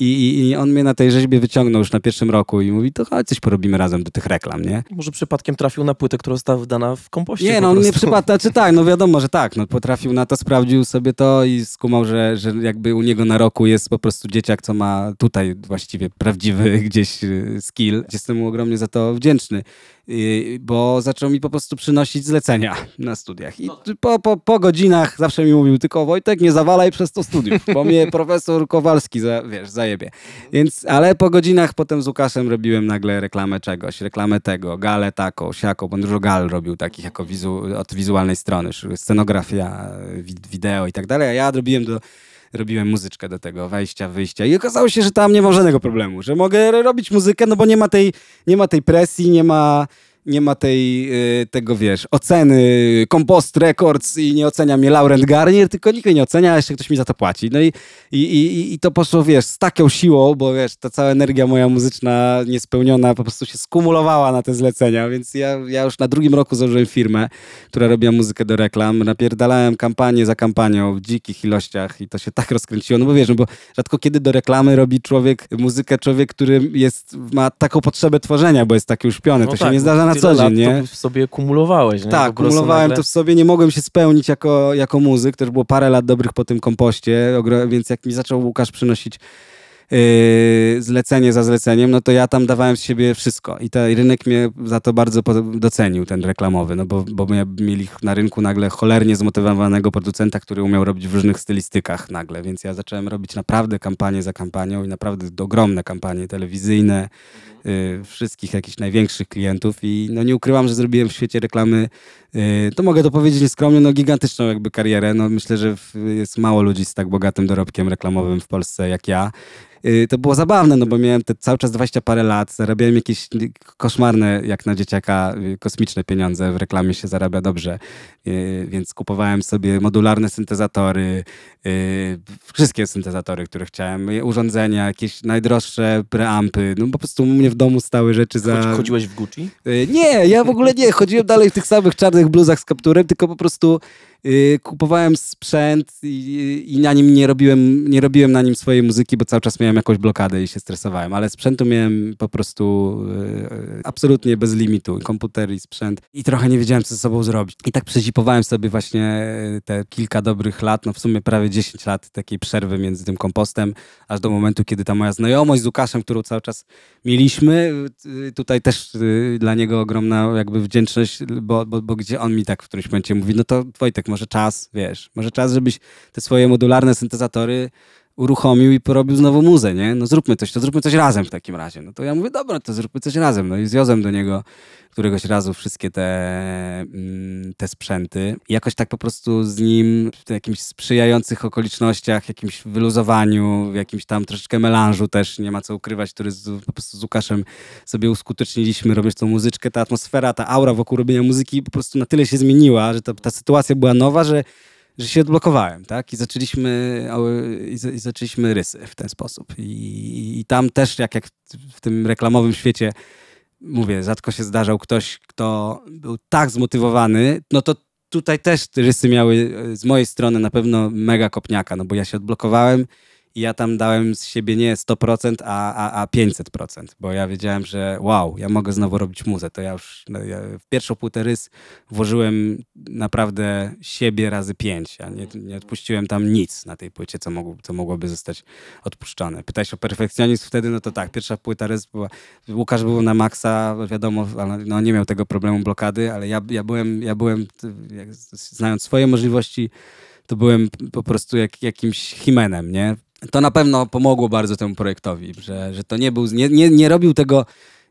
i, I, on mnie na tej rzeźbie wyciągnął już na pierwszym roku i mówi, to chodź, coś porobimy razem do tych reklam, nie? Może przypadkiem trafił na płytę, która wydana w kompoście. Nie, no on nie przypadł, znaczy tak, no wiadomo, że tak, no potrafił na to, sprawdził sobie to i skumał, że, że jakby u niego na roku jest po prostu dzieciak, co ma tutaj właściwie prawdziwy gdzieś y, skill. Jestem mu ogromnie za to wdzięczny bo zaczął mi po prostu przynosić zlecenia na studiach. I no. po, po, po godzinach zawsze mi mówił, tylko Wojtek, nie zawalaj przez to studiów, bo mnie profesor Kowalski, za, wiesz, zajebie. Więc, ale po godzinach potem z Łukaszem robiłem nagle reklamę czegoś, reklamę tego, galę taką, siaką, bo dużo gal robił takich jako wizu, od wizualnej strony, scenografia, wideo i tak dalej, a ja robiłem do robiłem muzyczkę do tego, wejścia, wyjścia i okazało się, że tam nie mam żadnego problemu, że mogę robić muzykę, no bo nie ma tej, nie ma tej presji, nie ma nie ma tej, y, tego, wiesz, oceny Compost Records i nie ocenia mnie Laurent Garnier, tylko nikt mnie nie ocenia, a jeszcze ktoś mi za to płaci. No i, i, i, i to poszło, wiesz, z taką siłą, bo wiesz, ta cała energia moja muzyczna niespełniona po prostu się skumulowała na te zlecenia, więc ja, ja już na drugim roku założyłem firmę, która robiła muzykę do reklam, napierdalałem kampanię za kampanią w dzikich ilościach i to się tak rozkręciło, no bo wiesz, no bo rzadko kiedy do reklamy robi człowiek muzykę, człowiek, który jest, ma taką potrzebę tworzenia, bo jest taki uśpiony, no to tak, się nie zdarza na co dzień, nie? To w sobie kumulowałeś, nie? Tak, kumulowałem nagle... to w sobie, nie mogłem się spełnić jako, jako muzyk, też było parę lat dobrych po tym kompoście, więc jak mi zaczął Łukasz przynosić zlecenie za zleceniem, no to ja tam dawałem z siebie wszystko. I ten rynek mnie za to bardzo docenił, ten reklamowy, no bo, bo mieli na rynku nagle cholernie zmotywowanego producenta, który umiał robić w różnych stylistykach nagle, więc ja zacząłem robić naprawdę kampanię za kampanią i naprawdę ogromne kampanie telewizyjne, Y, wszystkich jakichś największych klientów i no nie ukrywam, że zrobiłem w świecie reklamy, y, to mogę to powiedzieć nieskromnie, no gigantyczną jakby karierę. No myślę, że jest mało ludzi z tak bogatym dorobkiem reklamowym w Polsce jak ja. Y, to było zabawne, no bo miałem te cały czas 20 parę lat, zarabiałem jakieś koszmarne, jak na dzieciaka, y, kosmiczne pieniądze, w reklamie się zarabia dobrze, y, więc kupowałem sobie modularne syntezatory, wszystkie syntezatory, które chciałem, urządzenia, jakieś najdroższe preampy, no po prostu u mnie w domu stały rzeczy za... Chodziłeś w Gucci? Nie, ja w ogóle nie, chodziłem dalej w tych samych czarnych bluzach z kapturem, tylko po prostu kupowałem sprzęt i, i, na nim nie robiłem, nie robiłem na nim swojej muzyki, bo cały czas miałem jakąś blokadę i się stresowałem, ale sprzętu miałem po prostu y, absolutnie bez limitu. Komputer i sprzęt i trochę nie wiedziałem, co ze sobą zrobić. I tak przezipowałem sobie właśnie te kilka dobrych lat, no w sumie prawie 10 lat takiej przerwy między tym kompostem, aż do momentu, kiedy ta moja znajomość z Łukaszem, którą cały czas mieliśmy, y, tutaj też dla niego ogromna jakby wdzięczność, bo, bo, bo gdzie on mi tak w którymś momencie mówi, no to Wojtek, może czas, wiesz, może czas, żebyś te swoje modularne syntezatory uruchomił i porobił znowu muzę, nie? No zróbmy coś, to zróbmy coś razem w takim razie. No to ja mówię, dobra, to zróbmy coś razem. No i zwiozłem do niego któregoś razu wszystkie te, mm, te sprzęty. I jakoś tak po prostu z nim w jakimś sprzyjających okolicznościach, jakimś wyluzowaniu, w jakimś tam troszeczkę melanżu też, nie ma co ukrywać, który z, po prostu z Łukaszem sobie uskuteczniliśmy, robiąc tą muzyczkę, ta atmosfera, ta aura wokół robienia muzyki po prostu na tyle się zmieniła, że to, ta sytuacja była nowa, że że się odblokowałem, tak? I zaczęliśmy, i zaczęliśmy rysy w ten sposób. I, i tam też, jak, w tym reklamowym świecie, mówię, rzadko się zdarzał ktoś, kto był tak zmotywowany, no to tutaj też rysy miały z mojej strony na pewno mega kopniaka, no bo ja się odblokowałem i ja tam dałem z siebie nie 100%, a, a, a 500%, bo ja wiedziałem, że wow, ja mogę znowu robić muzę. To ja już no, ja w pierwszą płytę rys włożyłem naprawdę siebie razy pięć. Ja nie, nie odpuściłem tam nic na tej płycie, co, mogło, co mogłoby zostać odpuszczone. Pytałeś o perfekcjonizm wtedy, no to tak, pierwsza płyta rys była, Łukasz był na maksa, wiadomo, no, nie miał tego problemu blokady, ale ja, ja byłem, ja byłem znając swoje możliwości, to byłem po prostu jak, jakimś himenem, nie? To na pewno pomogło bardzo temu projektowi, że, że to nie był, nie, nie, nie robił tego,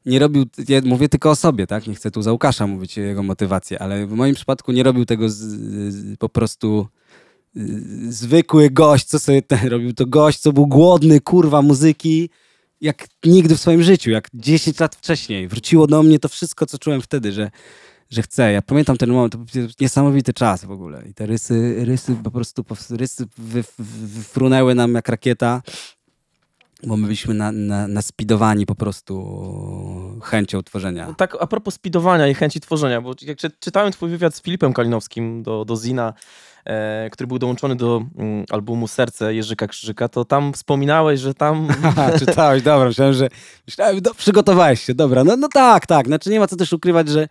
nie robił, ja mówię tylko o sobie, tak? Nie chcę tu za Łukasza mówić jego motywację, ale w moim przypadku nie robił tego z, z, po prostu y, zwykły gość, co sobie ten, robił to gość, co był głodny, kurwa, muzyki, jak nigdy w swoim życiu, jak 10 lat wcześniej. Wróciło do mnie to wszystko, co czułem wtedy, że że chcę. Ja pamiętam ten moment, to był niesamowity czas w ogóle. I te rysy, rysy po prostu, rysy wyfrunęły nam jak rakieta, bo my byliśmy na, na, naspidowani po prostu chęcią tworzenia. No tak, a propos spidowania i chęci tworzenia, bo jak czytałem twój wywiad z Filipem Kalinowskim do, do Zina, e, który był dołączony do mm, albumu Serce Jerzyka Krzyżyka, to tam wspominałeś, że tam... czytałeś, dobra, myślałem, że myślałem, do, przygotowałeś się, dobra, no, no tak, tak, znaczy nie ma co też ukrywać, że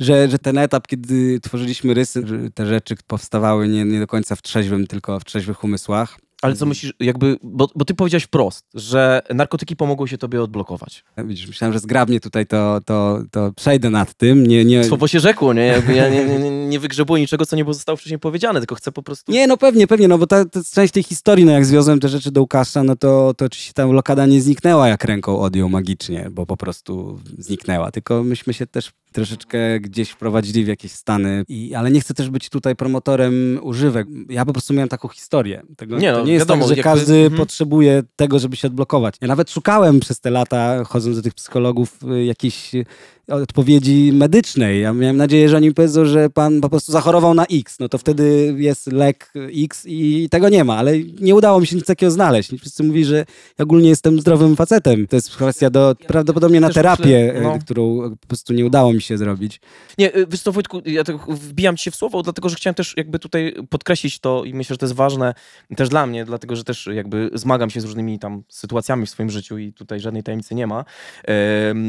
że, że ten etap, kiedy tworzyliśmy rysy, te rzeczy powstawały nie, nie do końca w trzeźwym, tylko w trzeźwych umysłach. Ale co myślisz, jakby, bo, bo ty powiedziałeś wprost, że narkotyki pomogły się tobie odblokować. Widzisz, myślałem, że zgrabnie tutaj to, to, to przejdę nad tym. Nie, nie... Słowo się rzekło, nie? Jakby ja nie, nie, nie wygrzebuję niczego, co nie było zostało wcześniej powiedziane, tylko chcę po prostu... Nie, no pewnie, pewnie, no bo ta, ta część tej historii, no jak zwiozłem te rzeczy do Łukasza, no to, to oczywiście ta blokada nie zniknęła jak ręką odjął magicznie, bo po prostu zniknęła, tylko myśmy się też troszeczkę gdzieś wprowadzili w jakieś stany. I, ale nie chcę też być tutaj promotorem używek. Ja po prostu miałem taką historię. Tego, nie, no, nie jest wiadomo, tak, że jakby... każdy mhm. potrzebuje tego, żeby się odblokować. Ja nawet szukałem przez te lata, chodząc do tych psychologów, y, jakichś odpowiedzi medycznej. Ja miałem nadzieję, że oni powiedzą, że pan po prostu zachorował na X. No to wtedy jest lek X i tego nie ma, ale nie udało mi się nic takiego znaleźć. Wszyscy mówili, że ja ogólnie jestem zdrowym facetem. To jest kwestia do, prawdopodobnie na terapię, no. którą po prostu nie udało mi się zrobić. Nie, y, wiesz co Wojtku, ja tak wbijam ci się w słowo, dlatego, że chciałem też jakby tutaj podkreślić to i myślę, że to jest ważne też dla mnie, dlatego, że też jakby zmagam się z różnymi tam sytuacjami w swoim życiu i tutaj żadnej tajemnicy nie ma,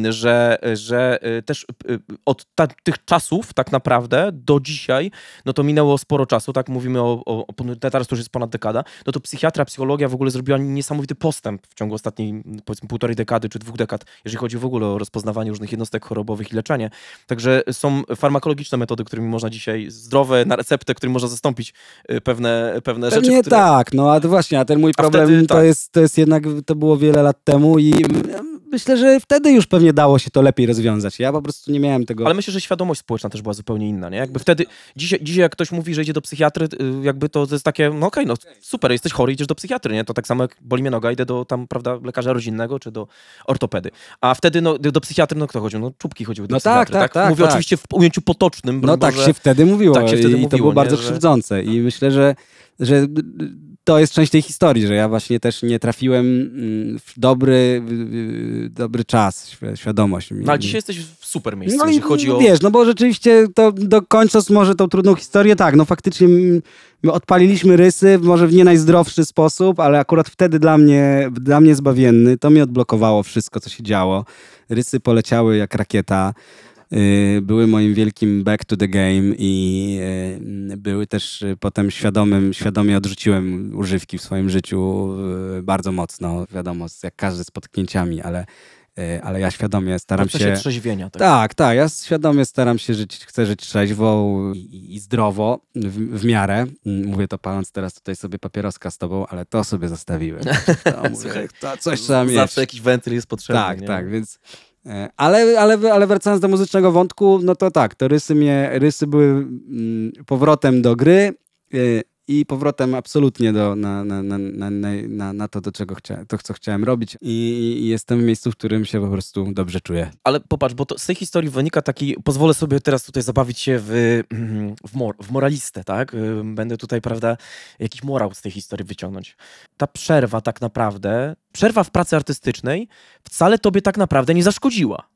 że, że też y, od tych czasów tak naprawdę do dzisiaj, no to minęło sporo czasu, tak mówimy o, o, o teraz to już jest ponad dekada, no to psychiatra, psychologia w ogóle zrobiła niesamowity postęp w ciągu ostatniej powiedzmy półtorej dekady czy dwóch dekad, jeżeli chodzi w ogóle o rozpoznawanie różnych jednostek chorobowych i leczenie. Także są farmakologiczne metody, którymi można dzisiaj, zdrowe na receptę, którymi można zastąpić y, pewne, pewne rzeczy. Nie które... tak, no a to właśnie, a ten mój problem wtedy, to, tak. jest, to jest jednak, to było wiele lat temu i myślę, że wtedy już pewnie dało się to lepiej rozwiązać. Ja po prostu nie miałem tego. Ale myślę, że świadomość społeczna też była zupełnie inna, nie? Jakby wtedy, dzisiaj, dzisiaj jak ktoś mówi, że idzie do psychiatry, y, jakby to, to jest takie, no okej, okay, no super, jesteś chory, idziesz do psychiatry, nie? To tak samo jak boli mnie noga, idę do tam, prawda, lekarza rodzinnego czy do ortopedy. A wtedy, no, do psychiatry, no kto chodził? No czubki chodziły do no tak, psychiatry, tak? tak? tak Mówię tak. oczywiście w ujęciu potocznym. No tak się wtedy mówiło tak się wtedy i mówiło, to było bardzo że... krzywdzące i myślę, że że to jest część tej historii, że ja właśnie też nie trafiłem mm, w dobry, dobry czas, świadomość. No ale dzisiaj jesteś w super miejscu, no jeżeli chodzi o... Wiesz, no bo rzeczywiście to do końca może tą trudną historię, tak, no faktycznie my odpaliliśmy rysy, może w nie najzdrowszy sposób, ale akurat wtedy dla mnie, dla mnie zbawienny, to mi odblokowało wszystko, co się działo. Rysy poleciały jak rakieta. Y, były moim wielkim back to the game i y, były też potem świadomym, świadomie odrzuciłem używki w swoim życiu y, bardzo mocno, wiadomo, jak każdy z potknięciami, ale ale ja świadomie staram się... trzeźwienia. Tak? tak, tak, ja świadomie staram się żyć, chcę żyć trzeźwo i, i zdrowo, w, w, miarę. Mówię to paląc teraz tutaj sobie papieroska z tobą, ale to sobie zostawiłem. To, mówię, to coś trzeba mieć. Zawsze jakiś wentyl jest potrzebny. Tak, nie? tak, więc ale, ale, ale wracając do muzycznego wątku, no to tak, to rysy, mnie, rysy były mm, powrotem do gry. E, i powrotem absolutnie do, na, na, na, na, na to, do czego chciałem, to, co chciałem robić. I, I, jestem w miejscu, w którym się po prostu dobrze czuję. Ale popatrz, bo to, z tej historii wynika taki, pozwolę sobie teraz tutaj zabawić się w, w, mor, w moralistę, tak? Będę tutaj, prawda, jakiś morał z tej historii wyciągnąć. Ta przerwa tak naprawdę, przerwa w pracy artystycznej wcale tobie tak naprawdę nie zaszkodziła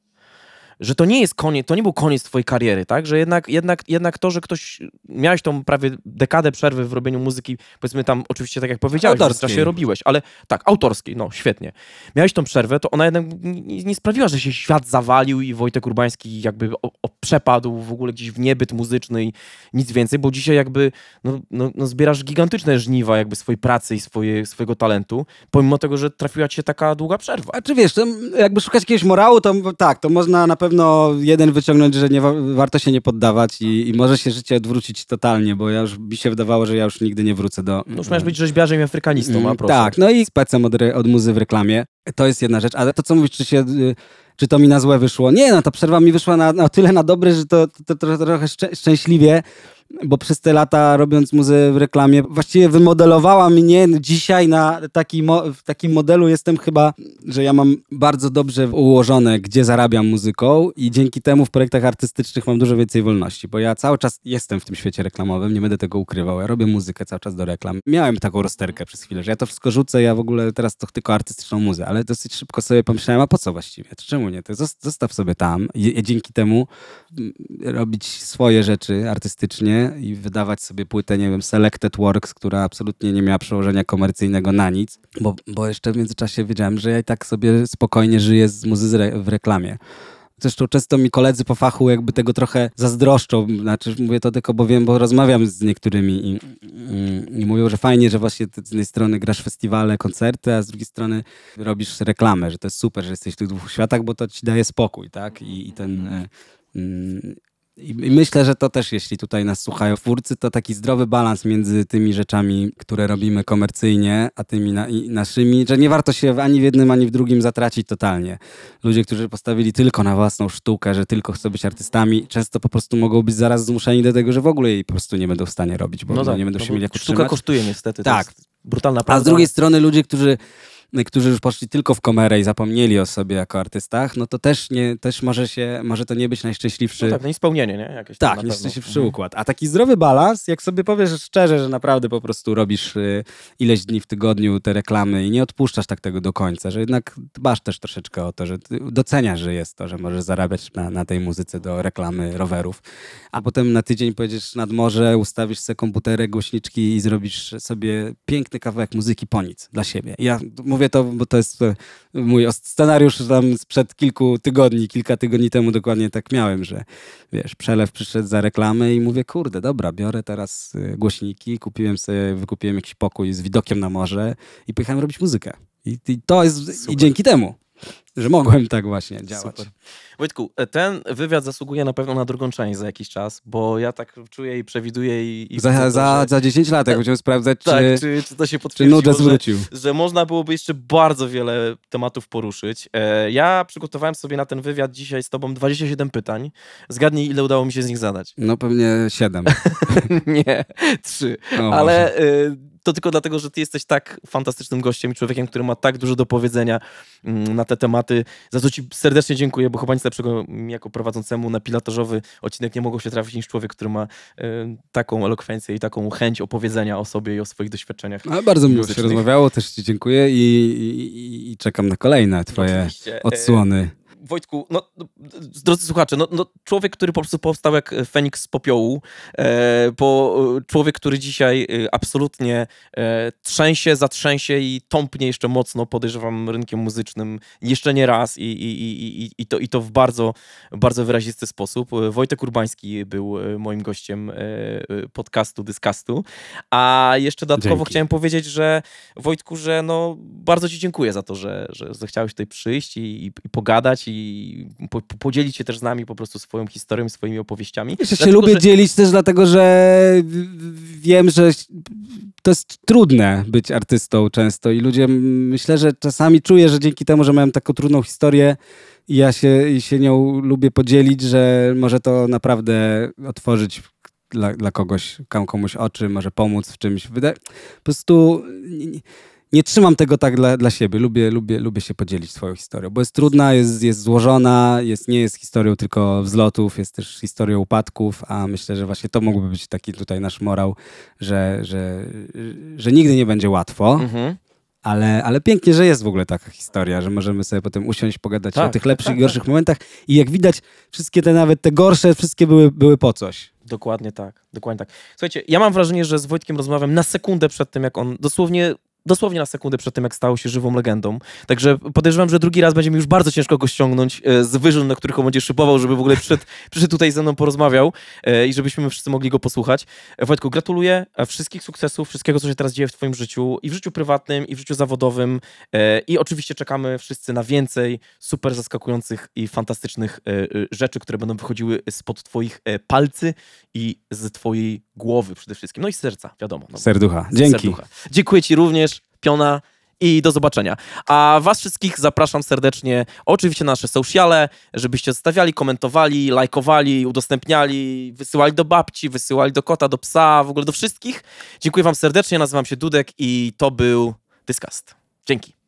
że to nie jest koniec, to nie był koniec twojej kariery, tak? Że jednak, jednak, jednak to, że ktoś, miałeś tą prawie dekadę przerwy w robieniu muzyki, powiedzmy tam, oczywiście tak jak powiedziałeś, w się robiłeś, ale tak, autorskiej, no świetnie. Miałeś tą przerwę, to ona jednak nie, nie sprawiła, że się świat zawalił i Wojtek Urbański jakby o, o przepadł w ogóle gdzieś w niebyt muzyczny i nic więcej, bo dzisiaj jakby no, no, no zbierasz gigantyczne żniwa jakby swojej pracy i swoje, swojego talentu, pomimo tego, że trafiła ci się taka długa przerwa. A czy wiesz, jakby szukać jakiegoś morału, to tak, to można na pewno pewno jeden wyciągnąć, że nie wa warto się nie poddawać i, i, może się życie odwrócić totalnie, bo ja już mi się wydawało, że ja już nigdy nie wrócę do... No już masz być rzeźbiarzem i afrykanistą, a mm, proszę. Tak, no i specem od, od muzy w reklamie. To jest jedna rzecz, ale to co mówisz, czy się... Czy to mi na złe wyszło? Nie, no ta przerwa mi wyszła na, na tyle na dobre, że to, to, to, to trochę szczę szczęśliwie, bo przez te lata robiąc muzę w reklamie, właściwie wymodelowała mnie dzisiaj na taki mo w takim modelu jestem chyba, że ja mam bardzo dobrze ułożone, gdzie zarabiam muzyką i dzięki temu w projektach artystycznych mam dużo więcej wolności, bo ja cały czas jestem w tym świecie reklamowym, nie będę tego ukrywał, ja robię muzykę cały czas do reklam. Miałem taką rozterkę przez chwilę, że ja to wszystko rzucę, ja w ogóle teraz to tylko artystyczną muzę, ale dosyć szybko sobie pomyślałem, a po co właściwie? Czemu nie? To zostaw sobie tam i dzięki temu mm, robić swoje rzeczy artystycznie i wydawać sobie płytę, nie wiem, Selected Works, która absolutnie nie miała przełożenia komercyjnego na nic, bo, bo jeszcze w międzyczasie wiedziałem, że ja i tak sobie spokojnie żyję z muzy w reklamie. Zresztą często mi koledzy po fachu jakby tego trochę zazdroszczą. Znaczy, mówię to tylko, bo wiem, bo rozmawiam z niektórymi i, i, i mówią, że fajnie, że właśnie z jednej strony grasz festiwale, koncerty, a z drugiej strony robisz reklamę, że to jest super, że jesteś w tych dwóch światach, bo to ci daje spokój, tak? I, i ten... Mm, i myślę, że to też, jeśli tutaj nas słuchają twórcy, to taki zdrowy balans między tymi rzeczami, które robimy komercyjnie, a tymi na, naszymi, że nie warto się ani w jednym, ani w drugim zatracić totalnie. Ludzie, którzy postawili tylko na własną sztukę, że tylko chcą być artystami, często po prostu mogą być zaraz zmuszeni do tego, że w ogóle jej po prostu nie będą w stanie robić, bo no tak, nie będą no się mieli jak Sztuka kosztuje niestety. Tak. brutalna prawda. A z drugiej strony ludzie, którzy którzy już poszli tylko w komerę i zapomnieli o sobie jako artystach, no to też, nie, też może, się, może to nie być najszczęśliwszy... No tak, niespełnienie, nie? Jakieś tak, najszczęśliwszy mhm. układ. A taki zdrowy balans, jak sobie powiesz szczerze, że naprawdę po prostu robisz y, ileś dni w tygodniu te reklamy i nie odpuszczasz tak tego do końca, że jednak dbasz też troszeczkę o to, że doceniasz, że jest to, że możesz zarabiać na, na tej muzyce do reklamy rowerów, a potem na tydzień pojedziesz nad morze, ustawisz sobie komputerek, głośniczki i zrobisz sobie piękny kawałek muzyki po nic dla siebie. Ja mówię mówię to, bo to jest e, mój scenariusz tam sprzed kilku tygodni, kilka tygodni temu dokładnie tak miałem, że wiesz, przelew przyszedł za reklamę i mówię, kurde, dobra, biorę teraz e, głośniki, kupiłem sobie, wykupiłem jakiś pokój z widokiem na morze i pojechałem robić muzykę. I, i to jest, Super. i dzięki temu że mogłem tak właśnie działać. Super. Wojtku, e, ten wywiad zasługuje na pewno na drugą część za jakiś czas, bo ja tak czuję i przewiduję i... i za, za, że... za 10 lat, jak będziemy sprawdzać, tak, czy, czy, czy to się potwierdziło, czy zwrócił. Że, że można byłoby jeszcze bardzo wiele tematów poruszyć. E, ja przygotowałem sobie na ten wywiad dzisiaj z tobą 27 pytań. Zgadnij, ile udało mi się z nich zadać. No pewnie 7. Nie, 3. Ale... Y to tylko dlatego, że ty jesteś tak fantastycznym gościem i człowiekiem, który ma tak dużo do powiedzenia mm, na te tematy. Za co ci serdecznie dziękuję, bo chyba nic lepszego jako prowadzącemu na pilotażowy odcinek nie mogło się trafić niż człowiek, który ma y, taką elokwencję i taką chęć opowiedzenia o sobie i o swoich doświadczeniach. Ale bardzo miło się rozmawiało, też ci dziękuję i, i, i czekam na kolejne twoje Oczywiście. odsłony. Wojtku, no, drodzy słuchacze, no, no, człowiek, który po prostu powstał jak Feniks z popiołu, e, po, człowiek, który dzisiaj e, absolutnie e, trzęsie, zatrzęsie i tąpnie jeszcze mocno, podejrzewam, rynkiem muzycznym jeszcze nie raz i, i, i, i, to, i to w bardzo, bardzo wyrazisty sposób. Wojtek Urbański był e, moim gościem e, podcastu, dyskastu, a jeszcze dodatkowo Dzięki. chciałem powiedzieć, że Wojtku, że no, bardzo ci dziękuję za to, że, że zechciałeś tutaj przyjść i, i pogadać i i po, podzielić się też z nami po prostu swoją historią, swoimi opowieściami. Ja się lubię że... dzielić też dlatego, że wiem, że to jest trudne być artystą często i ludzie, myślę, że czasami czuję, że dzięki temu, że miałem taką trudną historię i ja się, się nią lubię podzielić, że może to naprawdę otworzyć dla, dla kogoś, komuś oczy, może pomóc w czymś. Po prostu nie trzymam tego tak dla, dla siebie. Lubię, lubię, lubię się podzielić swoją historią, bo jest trudna, jest, jest złożona, jest, nie jest historią tylko wzlotów, jest też historią upadków, a myślę, że właśnie to mógłby być taki tutaj nasz morał, że, że, że nigdy nie będzie łatwo. Mhm. Ale, ale pięknie, że jest w ogóle taka historia, że możemy sobie potem usiąść, pogadać tak, o tych lepszych tak, i gorszych tak. momentach. I jak widać, wszystkie te nawet te gorsze, wszystkie były, były po coś. Dokładnie tak, dokładnie tak. Słuchajcie, ja mam wrażenie, że z Wojtkiem rozmawiam na sekundę przed tym, jak on dosłownie dosłownie na sekundę przed tym, jak stał się żywą legendą. Także podejrzewam, że drugi raz będzie mi już bardzo ciężko go ściągnąć e, z wyżyn, na których on będzie szybował, żeby w ogóle przyszedł, przyszedł tutaj ze mną, porozmawiał e, i żebyśmy wszyscy mogli go posłuchać. E, Wojtku, gratuluję wszystkich sukcesów, wszystkiego, co się teraz dzieje w twoim życiu i w życiu prywatnym, i w życiu zawodowym i oczywiście czekamy wszyscy na więcej super zaskakujących i fantastycznych rzeczy, które będą wychodziły spod twoich palcy i z twojej głowy przede wszystkim. No i serca, wiadomo. No, Serducha. Dzięki. Serducha. Dziękuję ci również piona i do zobaczenia. A was wszystkich zapraszam serdecznie oczywiście na nasze sociale, żebyście zostawiali, komentowali, lajkowali, udostępniali, wysyłali do babci, wysyłali do kota, do psa, w ogóle do wszystkich. Dziękuję wam serdecznie, nazywam się Dudek i to był Dyskast. Dzięki.